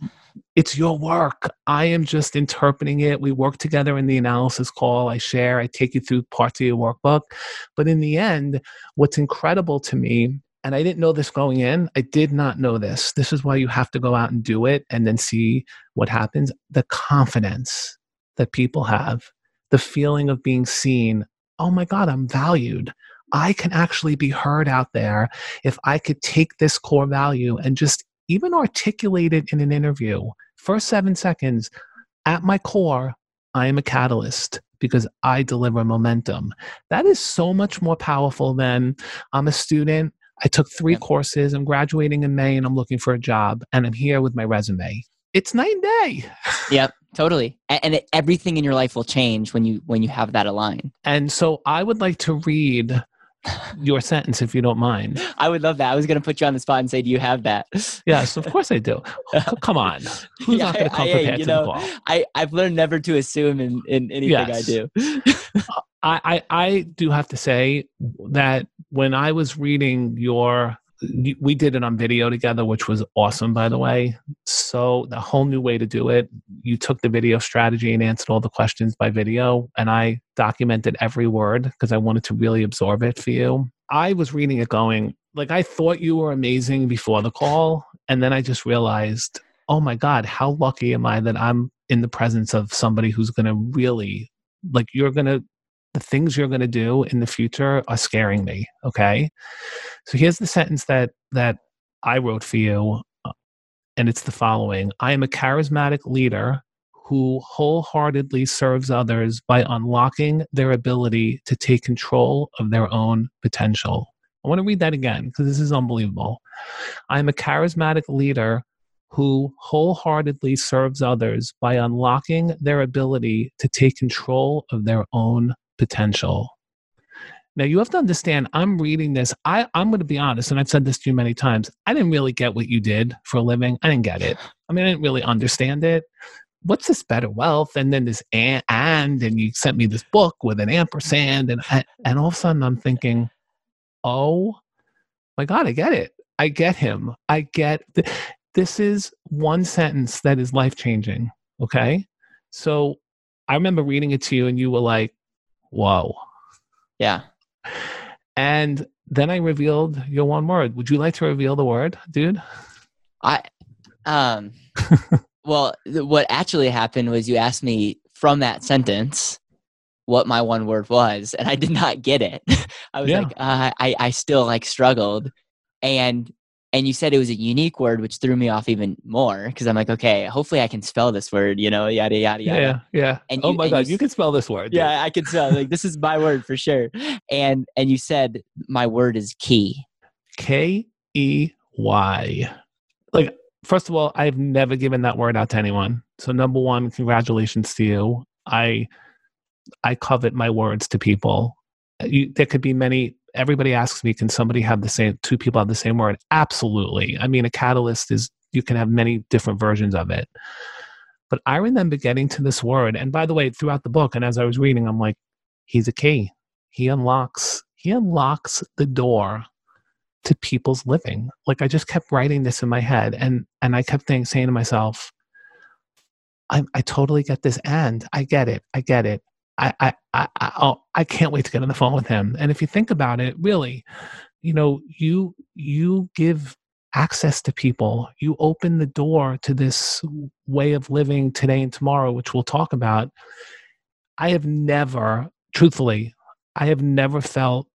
it's your work i am just interpreting it we work together in the analysis call i share i take you through parts of your workbook but in the end what's incredible to me and I didn't know this going in. I did not know this. This is why you have to go out and do it and then see what happens. The confidence that people have, the feeling of being seen. Oh my God, I'm valued. I can actually be heard out there if I could take this core value and just even articulate it in an interview. First seven seconds, at my core, I am a catalyst because I deliver momentum. That is so much more powerful than I'm a student. I took three courses. I'm graduating in May and I'm looking for a job and I'm here with my resume. It's night and day. Yep, totally. And it, everything in your life will change when you when you have that aligned. And so I would like to read your sentence if you don't mind. I would love that. I was going to put you on the spot and say, "Do you have that?" Yes, of course I do. *laughs* Come on. Who's Yeah, not going to I- come I- prepared you to know, the call? I I've learned never to assume in in anything Yes. I do. I, I, I do have to say that when I was reading your, we did it on video together, which was awesome, by the way. So the whole new way to do it, you took the video strategy and answered all the questions by video, and I documented every word because I wanted to really absorb it for you. I was reading it going, like, I thought you were amazing before the call, and then I just realized, oh my God, how lucky am I that I'm in the presence of somebody who's going to really, like, you're going to the things you're going to do in the future are scaring me okay? So here's the sentence that that i wrote for you uh, and it's the following. I am a charismatic leader who wholeheartedly serves others by unlocking their ability to take control of their own potential. I want to read that again because this is unbelievable. I am a charismatic leader who wholeheartedly serves others by unlocking their ability to take control of their own potential. Now you have to understand, I'm reading this. I, I'm going to be honest, and I've said this to you many times. I didn't really get what you did for a living. I didn't get it. I mean, I didn't really understand it. What's this better wealth? And then this and, and, and you sent me this book with an ampersand, and and all of a sudden I'm thinking, oh my God, I get it. I get him. I get th- this is one sentence that is life changing. Okay, so I remember reading it to you, and you were like, "Whoa." Yeah. And then I revealed your one word. Would you like to reveal the word, dude? I um *laughs* well what actually happened was you asked me from that sentence what my one word was and I did not get it. *laughs* I was yeah. like uh, I I still like struggled and and you said it was a unique word which threw me off even more because i'm like okay hopefully i can spell this word you know yada yada yada. Yeah yeah. And oh my god you, you, can spell this word yeah i can spell like this is my word for sure. And and you said my word is key. K-e-y like first of all i've never given that word out to anyone. So number one congratulations to you. I i covet my words to people. You, there could be many everybody asks me, can somebody have the same, two people have the same word? Absolutely. I mean, a catalyst is, you can have many different versions of it. But I remember getting to this word. And by the way, throughout the book, and as I was reading, I'm like, he's a key. He unlocks, he unlocks the door to people's living. Like I just kept writing this in my head. And, and I kept saying to myself, I, I totally get this. And I get it. I get it. I, I, I, I, I can't wait to get on the phone with him. And if you think about it, really, you know, you, you give access to people. You open the door to this way of living today and tomorrow, which we'll talk about. I have never, truthfully, I have never felt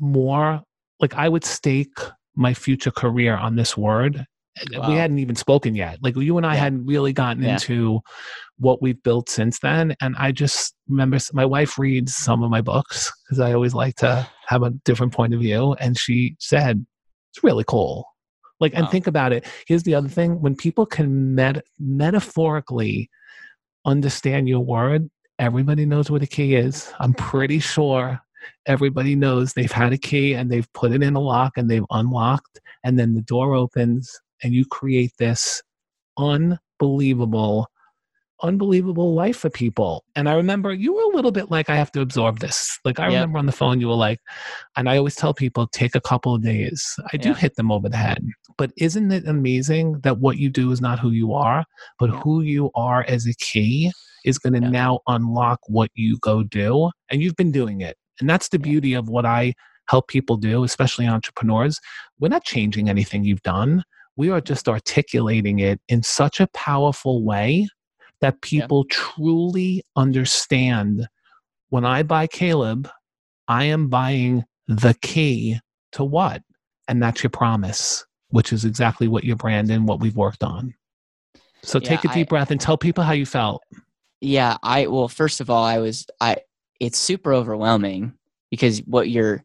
more like I would stake my future career on this word Uh, wow. We hadn't even spoken yet. Like you and I yeah. hadn't really gotten yeah. into what we've built since then. And I just remember my wife reads some of my books because I always like to have a different point of view. And she said, it's really cool. Like, wow. and think about it. Here's the other thing when people can met- metaphorically understand your word, everybody knows what a key is. I'm mm. pretty sure everybody knows they've had a key and they've put it in a lock and they've unlocked, and then the door opens and you create this unbelievable unbelievable life for people. And I remember you were a little bit like, I have to absorb this. Like, I yep. remember on the phone, you were like, and I always tell people, take a couple of days. I do hit them over the head. But isn't it amazing that what you do is not who you are, but who you are as a key is going to now unlock what you go do? And you've been doing it. And that's the beauty of what I help people do, especially entrepreneurs. We're not changing anything you've done we are just articulating it in such a powerful way that people yeah. truly understand when I buy Caleb, I am buying the key to what? And that's your promise, which is exactly what your brand and what we've worked on. So yeah, take a deep I, breath and tell people how you felt. Yeah, I well, first of all, I was I it's super overwhelming because what you're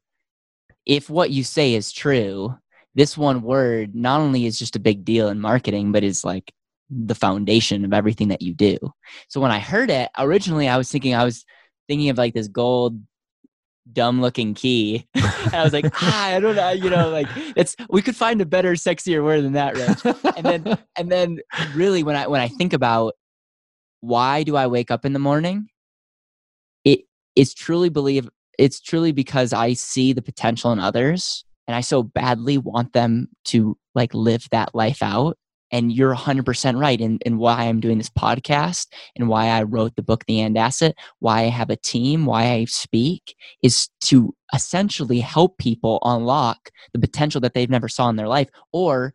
if what you say is true, this one word not only is just a big deal in marketing, but is like the foundation of everything that you do. So when I heard it, originally I was thinking I was thinking of like this gold dumb looking key. *laughs* and I was like, ah, I don't know, you know, like it's we could find a better, sexier word than that, Rich. And then *laughs* and then really when I when I think about why do I wake up in the morning, it it's truly believe it's truly because I see the potential in others and I so badly want them to like live that life out. And you're 100% right in, in why I'm doing this podcast and why I wrote the book, The AND Asset, why I have a team, why I speak is to essentially help people unlock the potential that they've never saw in their life or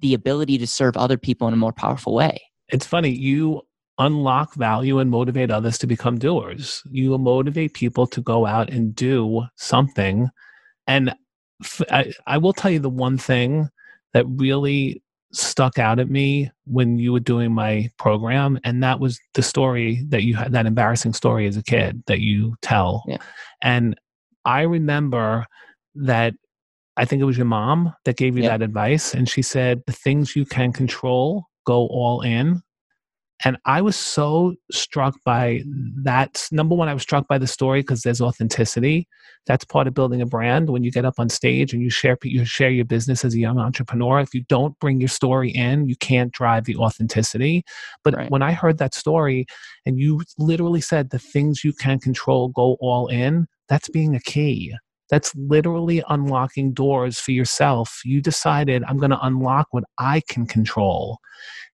the ability to serve other people in a more powerful way. It's funny, you unlock value and motivate others to become doers. You motivate people to go out and do something. And I, I will tell you the one thing that really stuck out at me when you were doing my program and that was the story that you had that embarrassing story as a kid that you tell yeah. and i remember that i think it was your mom that gave you yeah. that advice and she said the things you can control go all in and I was so struck by that. Number one, I was struck by the story because there's authenticity. That's part of building a brand. When you get up on stage and you share you share your business as a young entrepreneur, if you don't bring your story in, you can't drive the authenticity. But right. when I heard that story, and you literally said the things you can control go all in, that's being a key. That's literally unlocking doors for yourself. You decided, I'm going to unlock what I can control.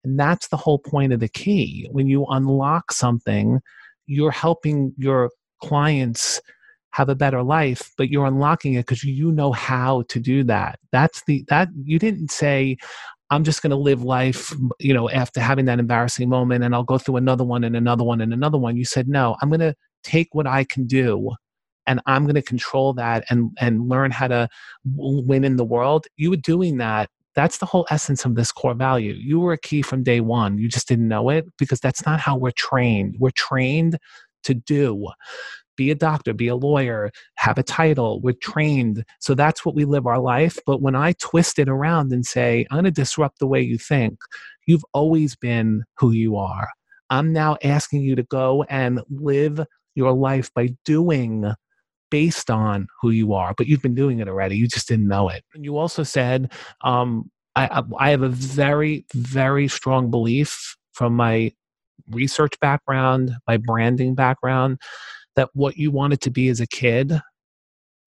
And that's the whole point of the key. When you unlock something, you're helping your clients have a better life but you're unlocking it because you know how to do that that's the that you didn't say i'm just going to live life you know after having that embarrassing moment and i'll go through another one and another one and another one you said no i'm going to take what i can do and I'm going to control that and and learn how to win in the world. You were doing that. That's the whole essence of this core value. You were a key from day one. You just didn't know it because that's not how we're trained. We're trained to do be a doctor, be a lawyer, have a title. We're trained. So that's what we live our life. But when I twist it around and say, I'm going to disrupt the way you think, you've always been who you are. I'm now asking you to go and live your life by doing based on who you are, but you've been doing it already. You just didn't know it. And you also said, um, I, I have a very, very strong belief from my research background, my branding background, that what you wanted to be as a kid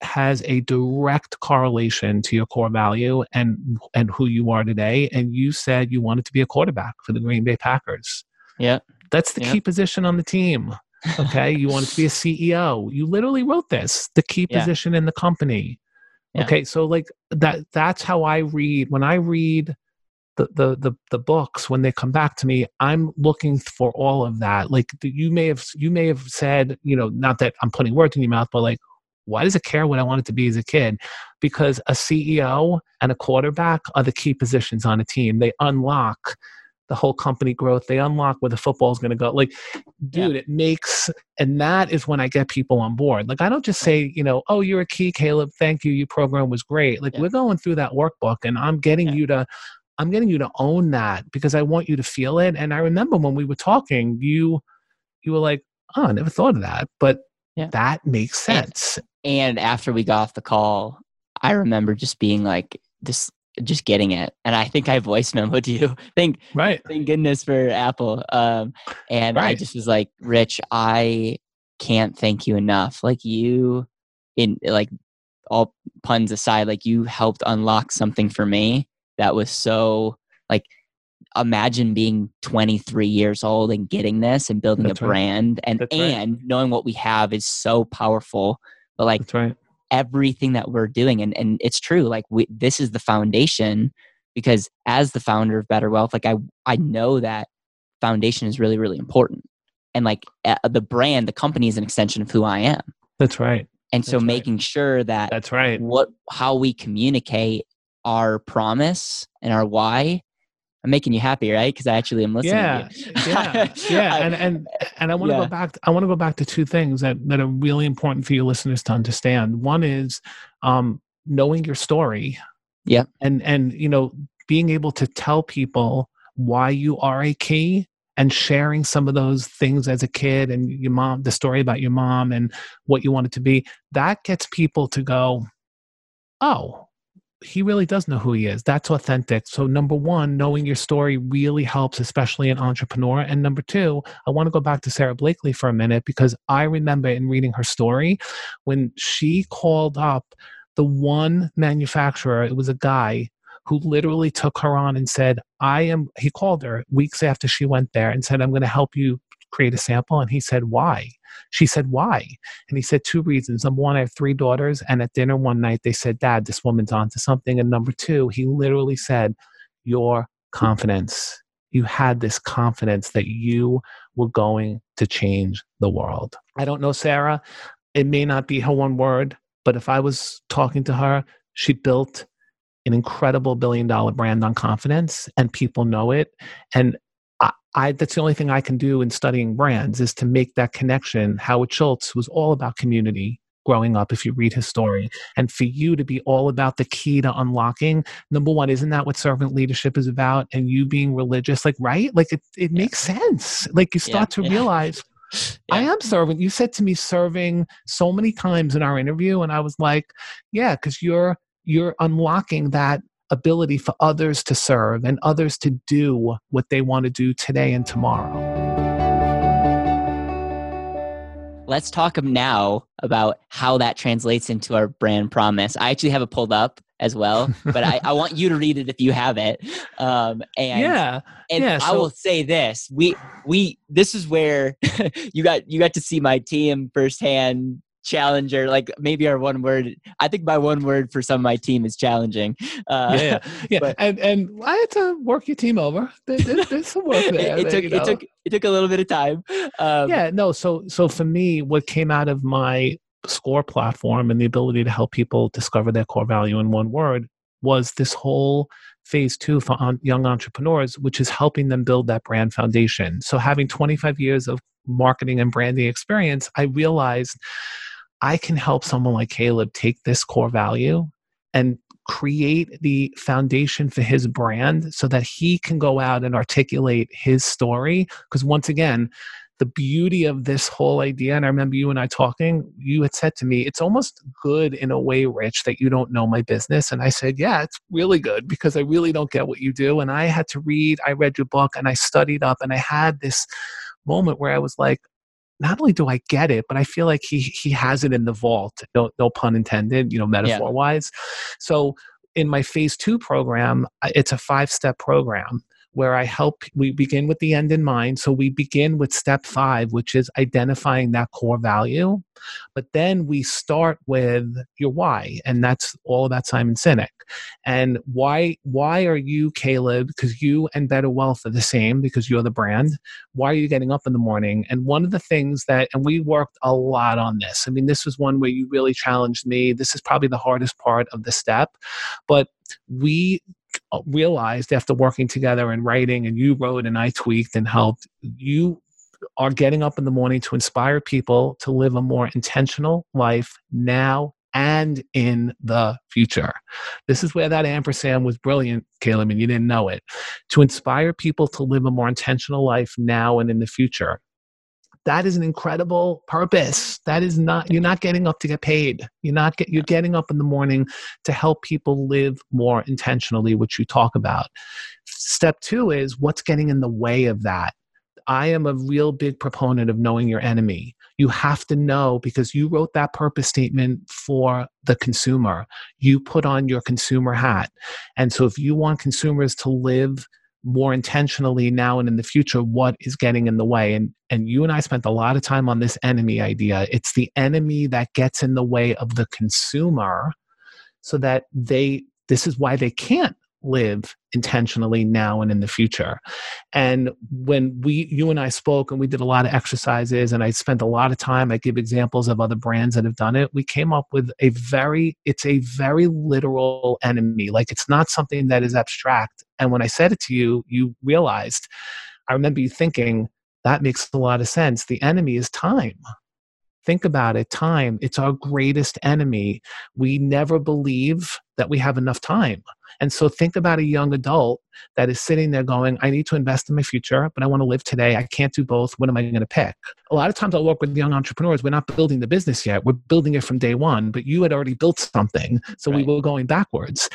has a direct correlation to your core value and and who you are today. And you said you wanted to be a quarterback for the Green Bay Packers. Yeah. That's the key position on the team. Okay. you wanted to be a *laughs* CEO. You literally wrote this, the key yeah. position in the company. Yeah. Okay. So like that that's how I read when I read the, the the the books when they come back to me i'm looking for all of that like you may have you may have said you know not that i'm putting words in your mouth but like why does it care what i wanted to be as a kid because a ceo and a quarterback are the key positions on a team they unlock the whole company growth. They unlock where the football is going to go. Like, dude, yeah. it makes, and that is when I get people on board. Like, I don't just say, you know, oh, you're a key, Caleb. Thank you. Your program was great. Like, yeah. we're going through that workbook, and I'm getting yeah. you to. I'm getting you to own that because I want you to feel it. And I remember when we were talking, you you were like, "Oh, I never thought of that," but that makes sense. And, and after we got off the call, I remember just being like, "This just getting it. And I think I voice memoed you. *laughs* thank right. Thank goodness for Apple. Um, and right. I just was like, Rich, I can't thank you enough. Like you, in like all puns aside, like you helped unlock something for me that was so like imagine being 23 years old and getting this and building That's a brand and That's and right. knowing what we have is so powerful but like That's right everything that we're doing and and it's true like we, this is the foundation because as the founder of better wealth like i i know that foundation is really really important and like uh, the brand the company is an extension of who i am. That's right. And so that's making right. sure that that's right. what how we communicate our promise and our why I'm making you happy, right? Because I actually am listening. Yeah, yeah, *laughs* yeah. And and and I want to yeah. go back. I want to go back to two things that that are really important for your listeners to understand. One is um, knowing your story. Yeah, and and you know being able to tell people why you are a key and sharing some of those things as a kid and your mom the story about your mom and what you wanted to be that gets people to go oh he really does know who he is. That's authentic. So, number one, knowing your story really helps, especially an entrepreneur. And number two, I want to go back to Sara Blakely for a minute because I remember in reading her story when she called up the one manufacturer, it was a guy who literally took her on and said, I am, he called her weeks after she went there and said, I'm going to help you create a sample. And he said, Why? She said, Why? And he said, Two reasons. Number one, I have three daughters. And at dinner one night, they said, Dad, this woman's onto something. And number two, he literally said, Your confidence. You had this confidence that you were going to change the world. I don't know, Sara. It may not be her one word, but if I was talking to her, she built an incredible billion dollar brand on confidence and people know it. And I, that's the only thing I can do in studying brands is to make that connection. Howard Schultz was all about community. growing up if you read his story and for you to be all about the key to unlocking number one isn't that what servant leadership is about and you being religious like right like it, it yeah. makes sense like you start yeah. to realize *laughs* yeah. I am serving. You said to me serving so many times in our interview, and I was like, yeah, because you're you're unlocking that ability for others to serve and others to do what they want to do today and tomorrow. Let's talk now about how that translates into our brand promise. I actually have it pulled up as well, but I, I want you to read it if you have it. Um, and yeah, and yeah, so- I will say this: we we this is where *laughs* you got you got to see my team firsthand challenger like maybe our one word i think my one word for some of my team is challenging uh, yeah yeah *laughs* but, and and i had to work your team over there, there, there's some work *laughs* there it, it took you know? it took it took a little bit of time um, yeah no so so for me what came out of my score platform and the ability to help people discover their core value in one word was this whole phase two for young entrepreneurs, which is helping them build that brand foundation. So, having 25 years of marketing and branding experience, I realized I can help someone like Caleb take this core value and create the foundation for his brand so that he can go out and articulate his story. Because once again, the beauty of this whole idea, and I remember you and I talking, you had said to me, it's almost good in a way, Rich, that you don't know my business. And I said, yeah, it's really good because I really don't get what you do. And I had to read, I read your book and I studied up and I had this moment where I was like, not only do I get it, but I feel like he he has it in the vault. No, no pun intended, you know, metaphor wise. So in my phase two program, it's a five step program where I help, we begin with the end in mind. So we begin with step five, which is identifying that core value. But then we start with your why, and that's all about Simon Sinek. And why why are you, Caleb? Because you and Better Wealth are the same because you're the brand. Why are you getting up in the morning? And one of the things that, and we worked a lot on this. I mean, this was one where you really challenged me. This is probably the hardest part of the step, but we Uh, realized after working together and writing, and you wrote and I tweaked and helped, you are getting up in the morning to inspire people to live a more intentional life now and in the future. This is where that ampersand was brilliant, Caleb, and you didn't know it. To inspire people to live a more intentional life now and in the future that is an incredible purpose. That is not you're not getting up to get paid. You're not get, you're getting up in the morning to help people live more intentionally which you talk about. Step two is what's getting in the way of that. I am a real big proponent of knowing your enemy. You have to know because you wrote that purpose statement for the consumer. You put on your consumer hat. And so if you want consumers to live more intentionally now and in the future what is getting in the way. And and you and I spent a lot of time on this enemy idea. It's the enemy that gets in the way of the consumer so that they this is why they can't live intentionally now and in the future. And when we, you and I spoke and we did a lot of exercises and I spent a lot of time, I give examples of other brands that have done it. We came up with a very, it's a very literal enemy. Like it's not something that is abstract. And when I said it to you, you realized, I remember you thinking, that makes a lot of sense. The enemy is time. Think about it time, it's our greatest enemy. We never believe that we have enough time. And so think about a young adult that is sitting there going, I need to invest in my future, but I want to live today. I can't do both. What am I going to pick? A lot of times I'll work with young entrepreneurs. We're not building the business yet. We're building it from day one, but you had already built something. So right. we were going backwards.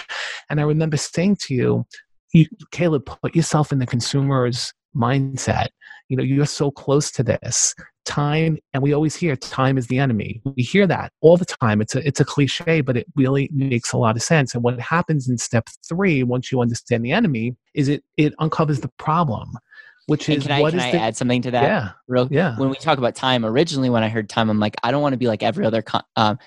And I remember saying to you, you, Caleb, put yourself in the consumer's mindset. You know, you're so close to this time and we always hear time is the enemy we hear that all the time it's a it's a cliche but it really makes a lot of sense and what happens in step 3 once you understand the enemy is it it uncovers the problem which is can I, what can is I the, add something to that? Yeah, real. Yeah. When we talk about time, originally when I heard time, I'm like, I don't want to be like every other um,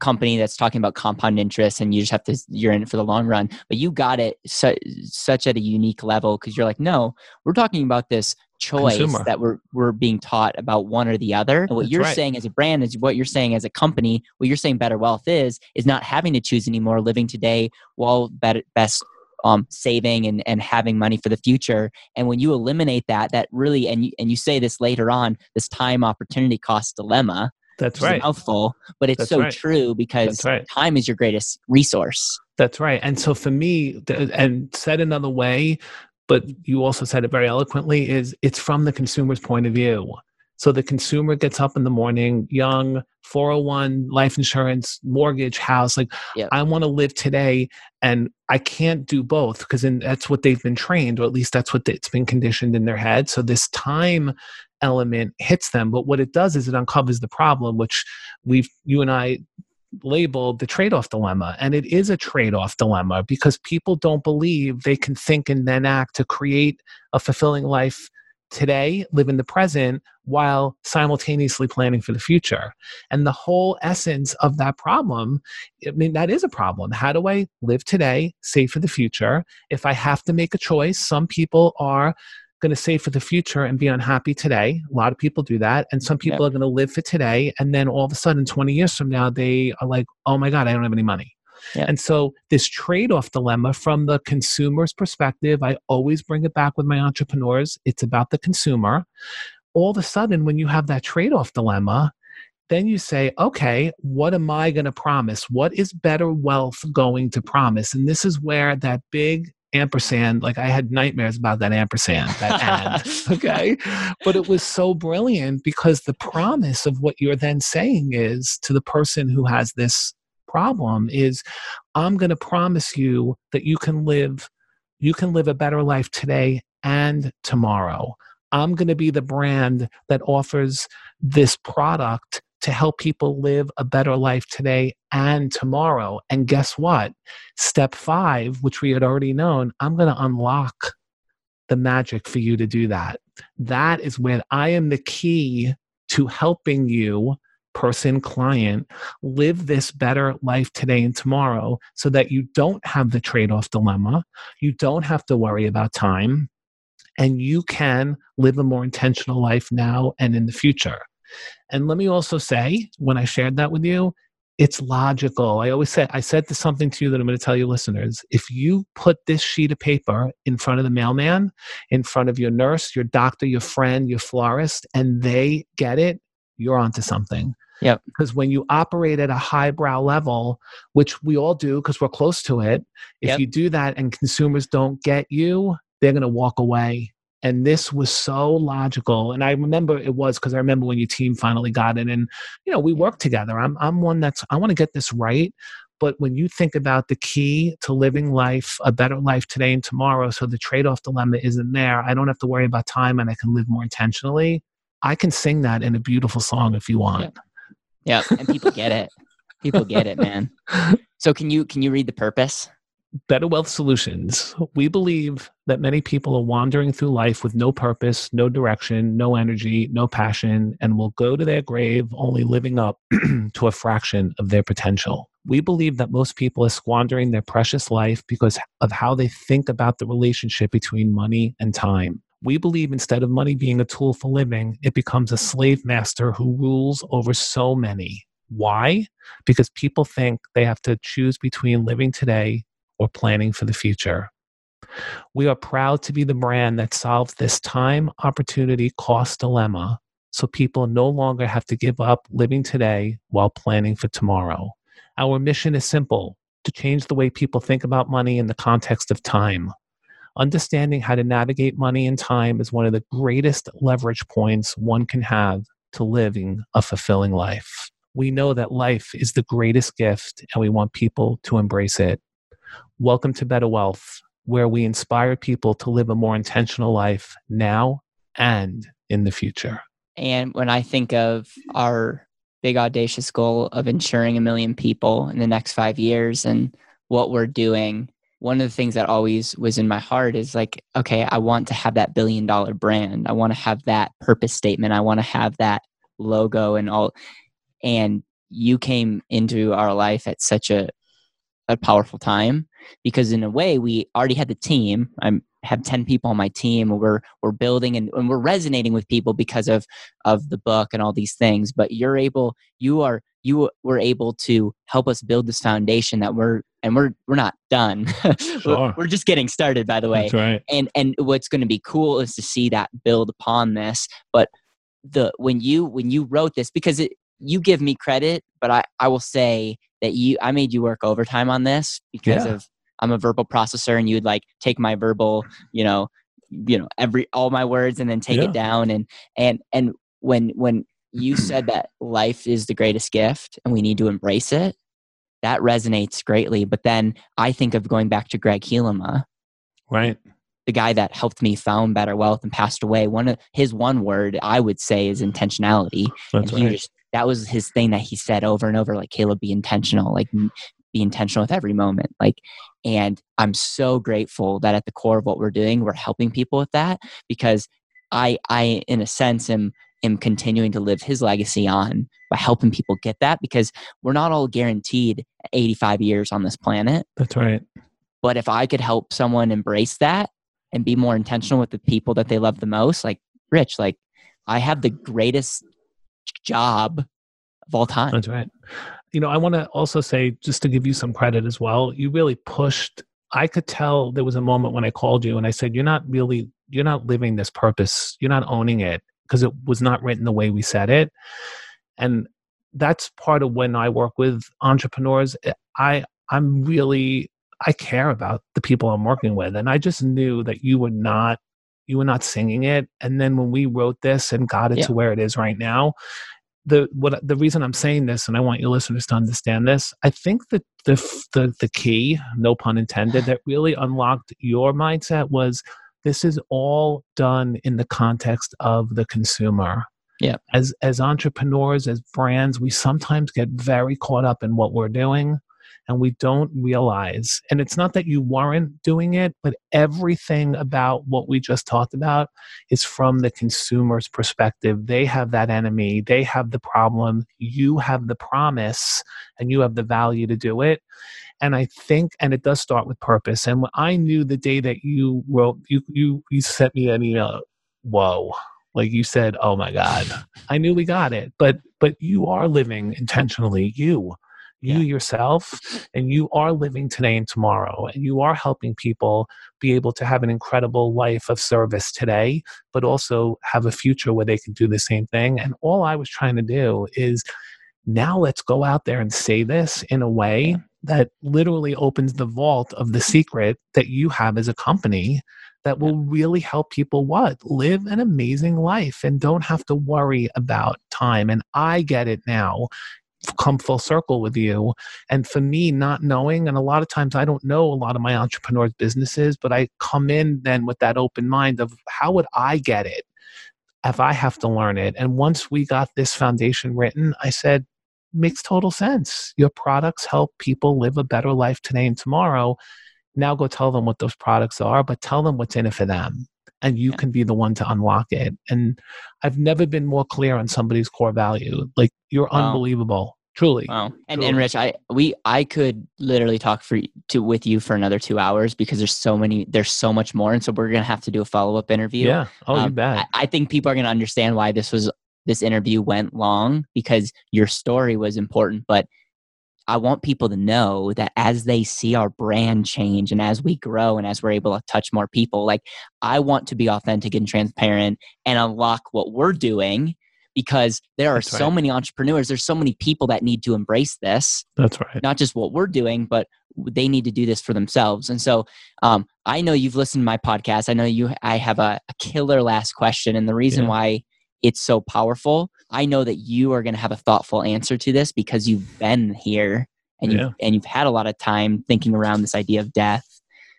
company that's talking about compound interest, and you just have to you're in it for the long run. But you got it su- such at a unique level because you're like, no, we're talking about this choice Consumer. that we're we're being taught about one or the other. And what That's you're right. saying as a brand is what you're saying as a company. What you're saying better wealth is is not having to choose anymore, living today while better, best um, saving and, and having money for the future. And when you eliminate that, that really and you and you say this later on, this time opportunity cost dilemma. That's right. mouthful, but it's That's so right. true because right. time is your greatest resource. That's right. And so for me, and said another way, but you also said it very eloquently, is it's from the consumer's point of view. So the consumer gets up in the morning, young, 401, life insurance, mortgage, house. Like, Yep. I want to live today, and I can't do both because that's what they've been trained, or at least that's what it's been conditioned in their head. So this time element hits them. But what it does is it uncovers the problem, which we've, you and I labeled the trade off dilemma. And it is a trade off dilemma because people don't believe they can think and then act to create a fulfilling life today, live in the present, while simultaneously planning for the future. And the whole essence of that problem, I mean, that is a problem. How do I live today, save for the future? If I have to make a choice, some people are going to save for the future and be unhappy today. A lot of people do that. And some people are going to live for today. And then all of a sudden, 20 years from now, they are like, oh my God, I don't have any money. Yeah. And so, this trade off dilemma from the consumer's perspective, I always bring it back with my entrepreneurs. It's about the consumer. All of a sudden, when you have that trade off dilemma, then you say, okay, what am I going to promise? What is better wealth going to promise? And this is where that big ampersand, like I had nightmares about that ampersand, that and, *laughs* okay? But it was so brilliant because the promise of what you're then saying is to the person who has this problem is I'm going to promise you that you can live you can live a better life today and tomorrow. I'm going to be the brand that offers this product to help people live a better life today and tomorrow. And guess what? Step five, which we had already known, I'm going to unlock the magic for you to do that. That is when I am the key to helping you, person, client, live this better life today and tomorrow so that you don't have the trade off dilemma. You don't have to worry about time. And you can live a more intentional life now and in the future. And let me also say, when I shared that with you, it's logical. I always say, I said this something to you that I'm going to tell you listeners. If you put this sheet of paper in front of the mailman, in front of your nurse, your doctor, your friend, your florist, and they get it, you're onto something. Yeah. Because when you operate at a highbrow level, which we all do because we're close to it, if Yep. you do that and consumers don't get you, they're going to walk away. And this was so logical. And I remember it was because I remember when your team finally got it. And, you know, we worked together. I'm, I'm one that's, I want to get this right. But when you think about the key to living life, a better life today and tomorrow, so the trade off dilemma isn't there, I don't have to worry about time and I can live more intentionally. I can sing that in a beautiful song if you want. Yeah, and people get it. People get it, man. *laughs* So can you can you read the purpose? Better Wealth Solutions. We believe that many people are wandering through life with no purpose, no direction, no energy, no passion, and will go to their grave only living up *clears throat* to a fraction of their potential. We believe that most people are squandering their precious life because of how they think about the relationship between money and time. We believe instead of money being a tool for living, it becomes a slave master who rules over so many. Why? Because people think they have to choose between living today or planning for the future. We are proud to be the brand that solves this time opportunity cost dilemma so people no longer have to give up living today while planning for tomorrow. Our mission is simple to change the way people think about money in the context of time. Understanding how to navigate money and time is one of the greatest leverage points one can have to living a fulfilling life. We know that life is the greatest gift and we want people to embrace it. Welcome to Better Wealth, where we inspire people to live a more intentional life now and in the future. And when I think of our big audacious goal of insuring a million people in the next five years and what we're doing, one of the things that always was in my heart is like, okay, I want to have that billion dollar brand. I want to have that purpose statement. I want to have that logo and all. And you came into our life at such a, a powerful time because in a way we already had the team. I'm have 10 people on my team and we're we're building and, and we're resonating with people because of of the book and all these things but you're able you are you were able to help us build this foundation that we're and we're we're not done *laughs* Sure. we're, we're just getting started by the way That's right. and and what's going to be cool is to see that build upon this but the when you when you wrote this because it you give me credit, but I, I will say that you I made you work overtime on this because Yeah. of I'm a verbal processor and you'd like take my verbal, you know, you know, every all my words and then take Yeah. it down and and and when when you *clears throat* said that life is the greatest gift and we need to embrace it, that resonates greatly. But then I think of going back to Greg Helema, Right. the guy that helped me found better wealth and passed away. One of his one word I would say is intentionality. That's and he right. just that was his thing that he said over and over like caleb be intentional like be intentional with every moment like and i'm so grateful that at the core of what we're doing we're helping people with that because i i in a sense am am continuing to live his legacy on by helping people get that because we're not all guaranteed 85 years on this planet That's right. but if i could help someone embrace that and be more intentional with the people that they love the most like rich like i have the greatest job of all time That's right. You know, I want to also say, just to give you some credit as well, you really pushed. I could tell there was a moment when I called you and I said, You're not really, you're not living this purpose. You're not owning it because it was not written the way we said it. And that's part of when I work with entrepreneurs. eh, I, I'm really, I care about the people I'm working with. And I just knew that you were not, you were not singing it. And then when we wrote this and got it Yeah. to where it is right now, the what the reason I'm saying this, and I want your listeners to understand this, I think that the the the key, no pun intended, that really unlocked your mindset was this is all done in the context of the consumer. Yeah. As as entrepreneurs, as brands, we sometimes get very caught up in what we're doing and we don't realize and it's not that you weren't doing it but everything about what we just talked about is from the consumer's perspective. They have that enemy, they have the problem, you have the promise, and you have the value to do it. And I think, and it does start with purpose. And I knew the day that you wrote, you you you sent me an email. Whoa! Like you said, oh my god! I knew we got it. But but you are living intentionally. You you Yeah. yourself and you are living today and tomorrow and you are helping people be able to have an incredible life of service today but also have a future where they can do the same thing and all i was trying to do is now let's go out there and say this in a way that literally opens the vault of the secret that you have as a company that will really help people what? Live an amazing life and don't have to worry about time and i get it now come full circle with you. And for me not knowing and a lot of times i don't know a lot of my entrepreneurs businesses but i come in then with that open mind of how would i get it if i have to learn it? And once we got this foundation written i said makes total sense. Your products help people live a better life today and tomorrow. Now go tell them what those products are but tell them what's in it for them and you Yeah. can be the one to unlock it and i've never been more clear on somebody's core value like you're Wow. unbelievable truly Wow. And Cool. and Rich, I we I could literally talk for to with you for another two hours because there's so many there's so much more. And so we're gonna have to do a follow up interview. yeah oh you Um, bet I, I think people are gonna understand why this was this interview went long because your story was important. But I want people to know that as they see our brand change and as we grow and as we're able to touch more people, like I want to be authentic and transparent and unlock what we're doing because there are That's so right. many entrepreneurs, there's so many people that need to embrace this that's right not just what we're doing, but they need to do this for themselves. And so, um, I know you've listened to my podcast. I know you. I have a, a killer last question, and the reason Yeah. why it's so powerful, I know that you are going to have a thoughtful answer to this because you've been here and you've Yeah. and you've had a lot of time thinking around this idea of death.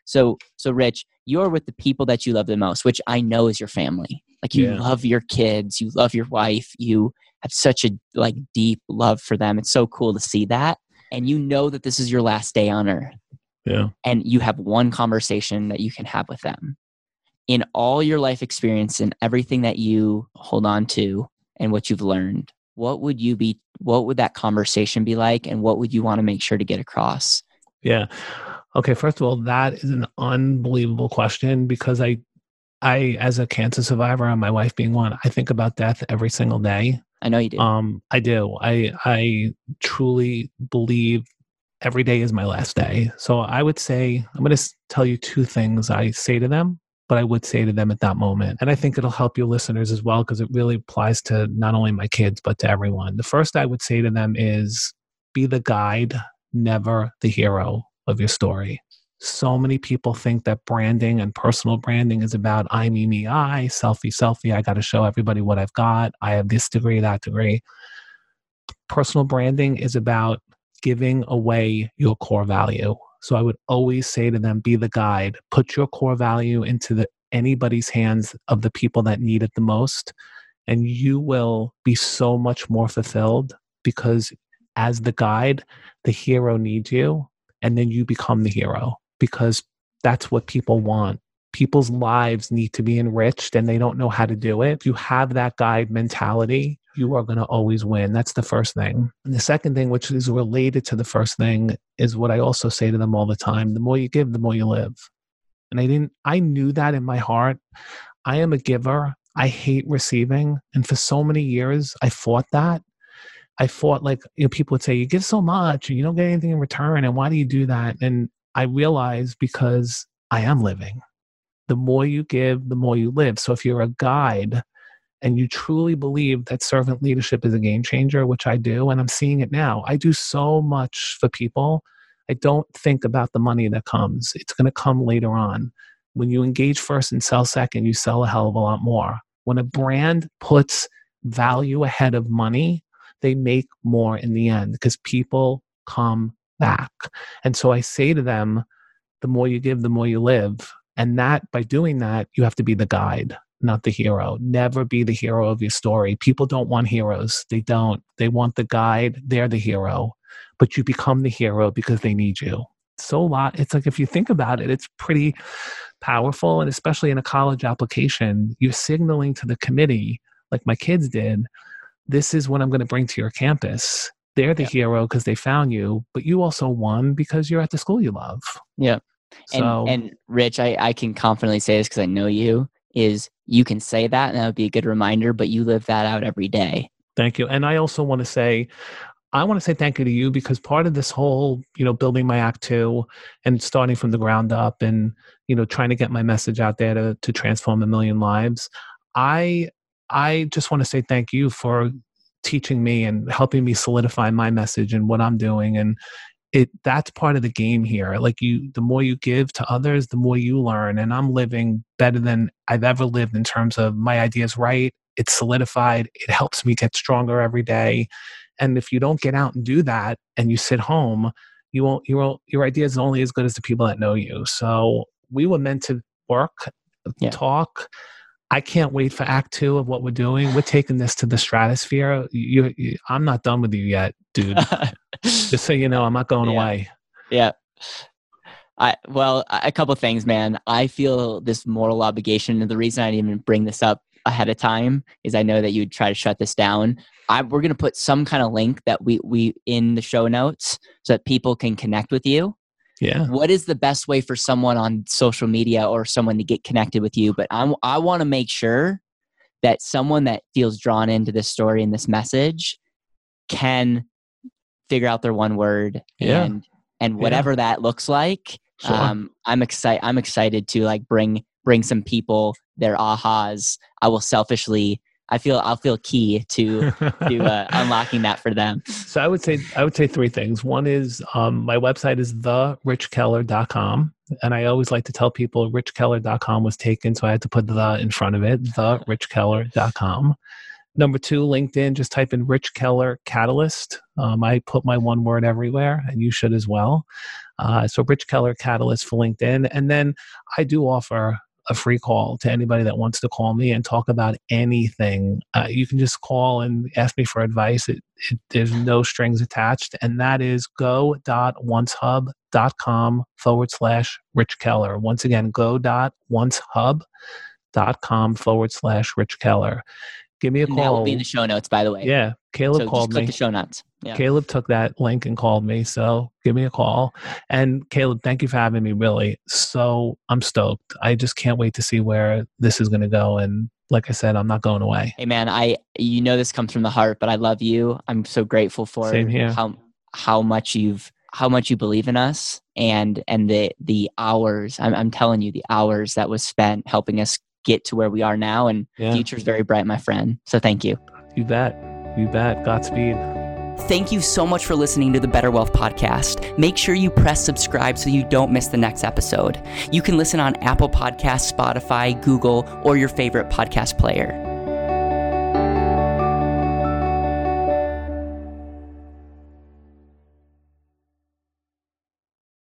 So, so Rich, you're with the people that you love the most, which I know is your family. Like you Yeah. love your kids, you love your wife, you have such a like deep love for them. It's so cool to see that. And you know that this is your last day on earth yeah and you have one conversation that you can have with them. In all your life experience and everything that you hold on to and what you've learned, what would you be what would that conversation be like and what would you want to make sure to get across? Yeah. Okay. First of all, that is an unbelievable question because I, I, as a cancer survivor and my wife being one, I think about death every single day. I know you do. Um, I do. I, I truly believe every day is my last day. So I would say I'm going to tell you two things I say to them. But I would say to them at that moment. And I think it'll help you listeners as well because it really applies to not only my kids, but to everyone. The first I would say to them is be the guide, never the hero of your story. So many people think that branding and personal branding is about I, me, me, I, selfie, selfie. I got to show everybody what I've got. I have this degree, that degree. Personal branding is about giving away your core value. So I would always say to them, be the guide, put your core value into the anybody's hands of the people that need it the most. And you will be so much more fulfilled because as the guide, the hero needs you. And then you become the hero because that's what people want. People's lives need to be enriched and they don't know how to do it. If you have that guide mentality, you are going to always win. That's the first thing. And the second thing, which is related to the first thing, is what I also say to them all the time the more you give, the more you live. And I didn't, I knew that in my heart. I am a giver. I hate receiving. And for so many years, I fought that. I fought like, you know, people would say, you give so much and you don't get anything in return. And why do you do that? And I realized because I am living. The more you give, the more you live. So if you're a guide and you truly believe that servant leadership is a game changer, which I do, and I'm seeing it now, I do so much for people. I don't think about the money that comes, it's going to come later on. When you engage first and sell second, you sell a hell of a lot more. When a brand puts value ahead of money, they make more in the end because people come back. And so I say to them, the more you give, the more you live. And that by doing that, you have to be the guide, not the hero. Never be the hero of your story. People don't want heroes. They don't. They want the guide. They're the hero. But you become the hero because they need you. So a lot. It's like if you think about it, it's pretty powerful. And especially in a college application, you're signaling to the committee, like my kids did, this is what I'm going to bring to your campus they're the yeah. hero because they found you, but you also won because you're at the school you love. Yeah. So, and, and Rich, I, I can confidently say this because I know you, is you can say that and that would be a good reminder, but you live that out every day. Thank you. And I also want to say, I want to say thank you to you because part of this whole, you know, building my act two and starting from the ground up and, you know, trying to get my message out there to, to transform a million lives. I I just want to say thank you for teaching me and helping me solidify my message and what I'm doing and it that's part of the game here like you the more you give to others the more you learn and I'm living better than I've ever lived in terms of my ideas right it's solidified it helps me get stronger every day and if you don't get out and do that and you sit home you won't you won't your ideas are only as good as the people that know you so we were meant to work yeah. talk I can't wait for Act Two of what we're doing. We're taking this to the stratosphere. You, you I'm not done with you yet, dude. *laughs* Just so you know, I'm not going yeah. away. Yeah. I well, a couple things, man. I feel this moral obligation, and the reason I didn't even bring this up ahead of time is I know that you'd try to shut this down. I, we're going to put some kind of link that we we in the show notes so that people can connect with you yeah what is the best way for someone on social media or someone to get connected with you but I'm, i want to make sure that someone that feels drawn into this story and this message can figure out their one word yeah. and and whatever yeah. that looks like sure. um, i'm excited i'm excited to like bring bring some people their ahas i will selfishly I feel I'll feel key to *laughs* to uh, unlocking that for them. So I would say I would say three things. One is um, my website is therichkeller.com. And I always like to tell people richkeller.com was taken, so I had to put the in front of it, therichkeller.com. Number two, LinkedIn, just type in Rich Keller Catalyst. Um, I put my one word everywhere, and you should as well. Uh, so, Rich Keller Catalyst for LinkedIn. And then I do offer a free call to anybody that wants to call me and talk about anything. Uh, you can just call and ask me for advice. It, it, there's no strings attached. And that is go.oncehub.com forward slash Rich Keller. Once again, go.oncehub.com forward slash Rich Keller. Give me a and call. That will be in the show notes, by the way. Yeah. Caleb so called click me. the show notes. Yeah. Caleb took that link and called me. So give me a call. And Caleb, thank you for having me. Really. So I'm stoked. I just can't wait to see where this is going to go. And like I said, I'm not going away. Hey man, I you know this comes from the heart, but I love you. I'm so grateful for Same here. how how much you've how much you believe in us and and the the hours I'm, I'm telling you the hours that was spent helping us get to where we are now and Yeah. future's very bright my friend so thank you You bet. You bet. Godspeed. Thank you so much for listening to the Better Wealth Podcast. Make sure you press subscribe so you don't miss the next episode. You can listen on Apple Podcasts, Spotify, Google, or your favorite podcast player.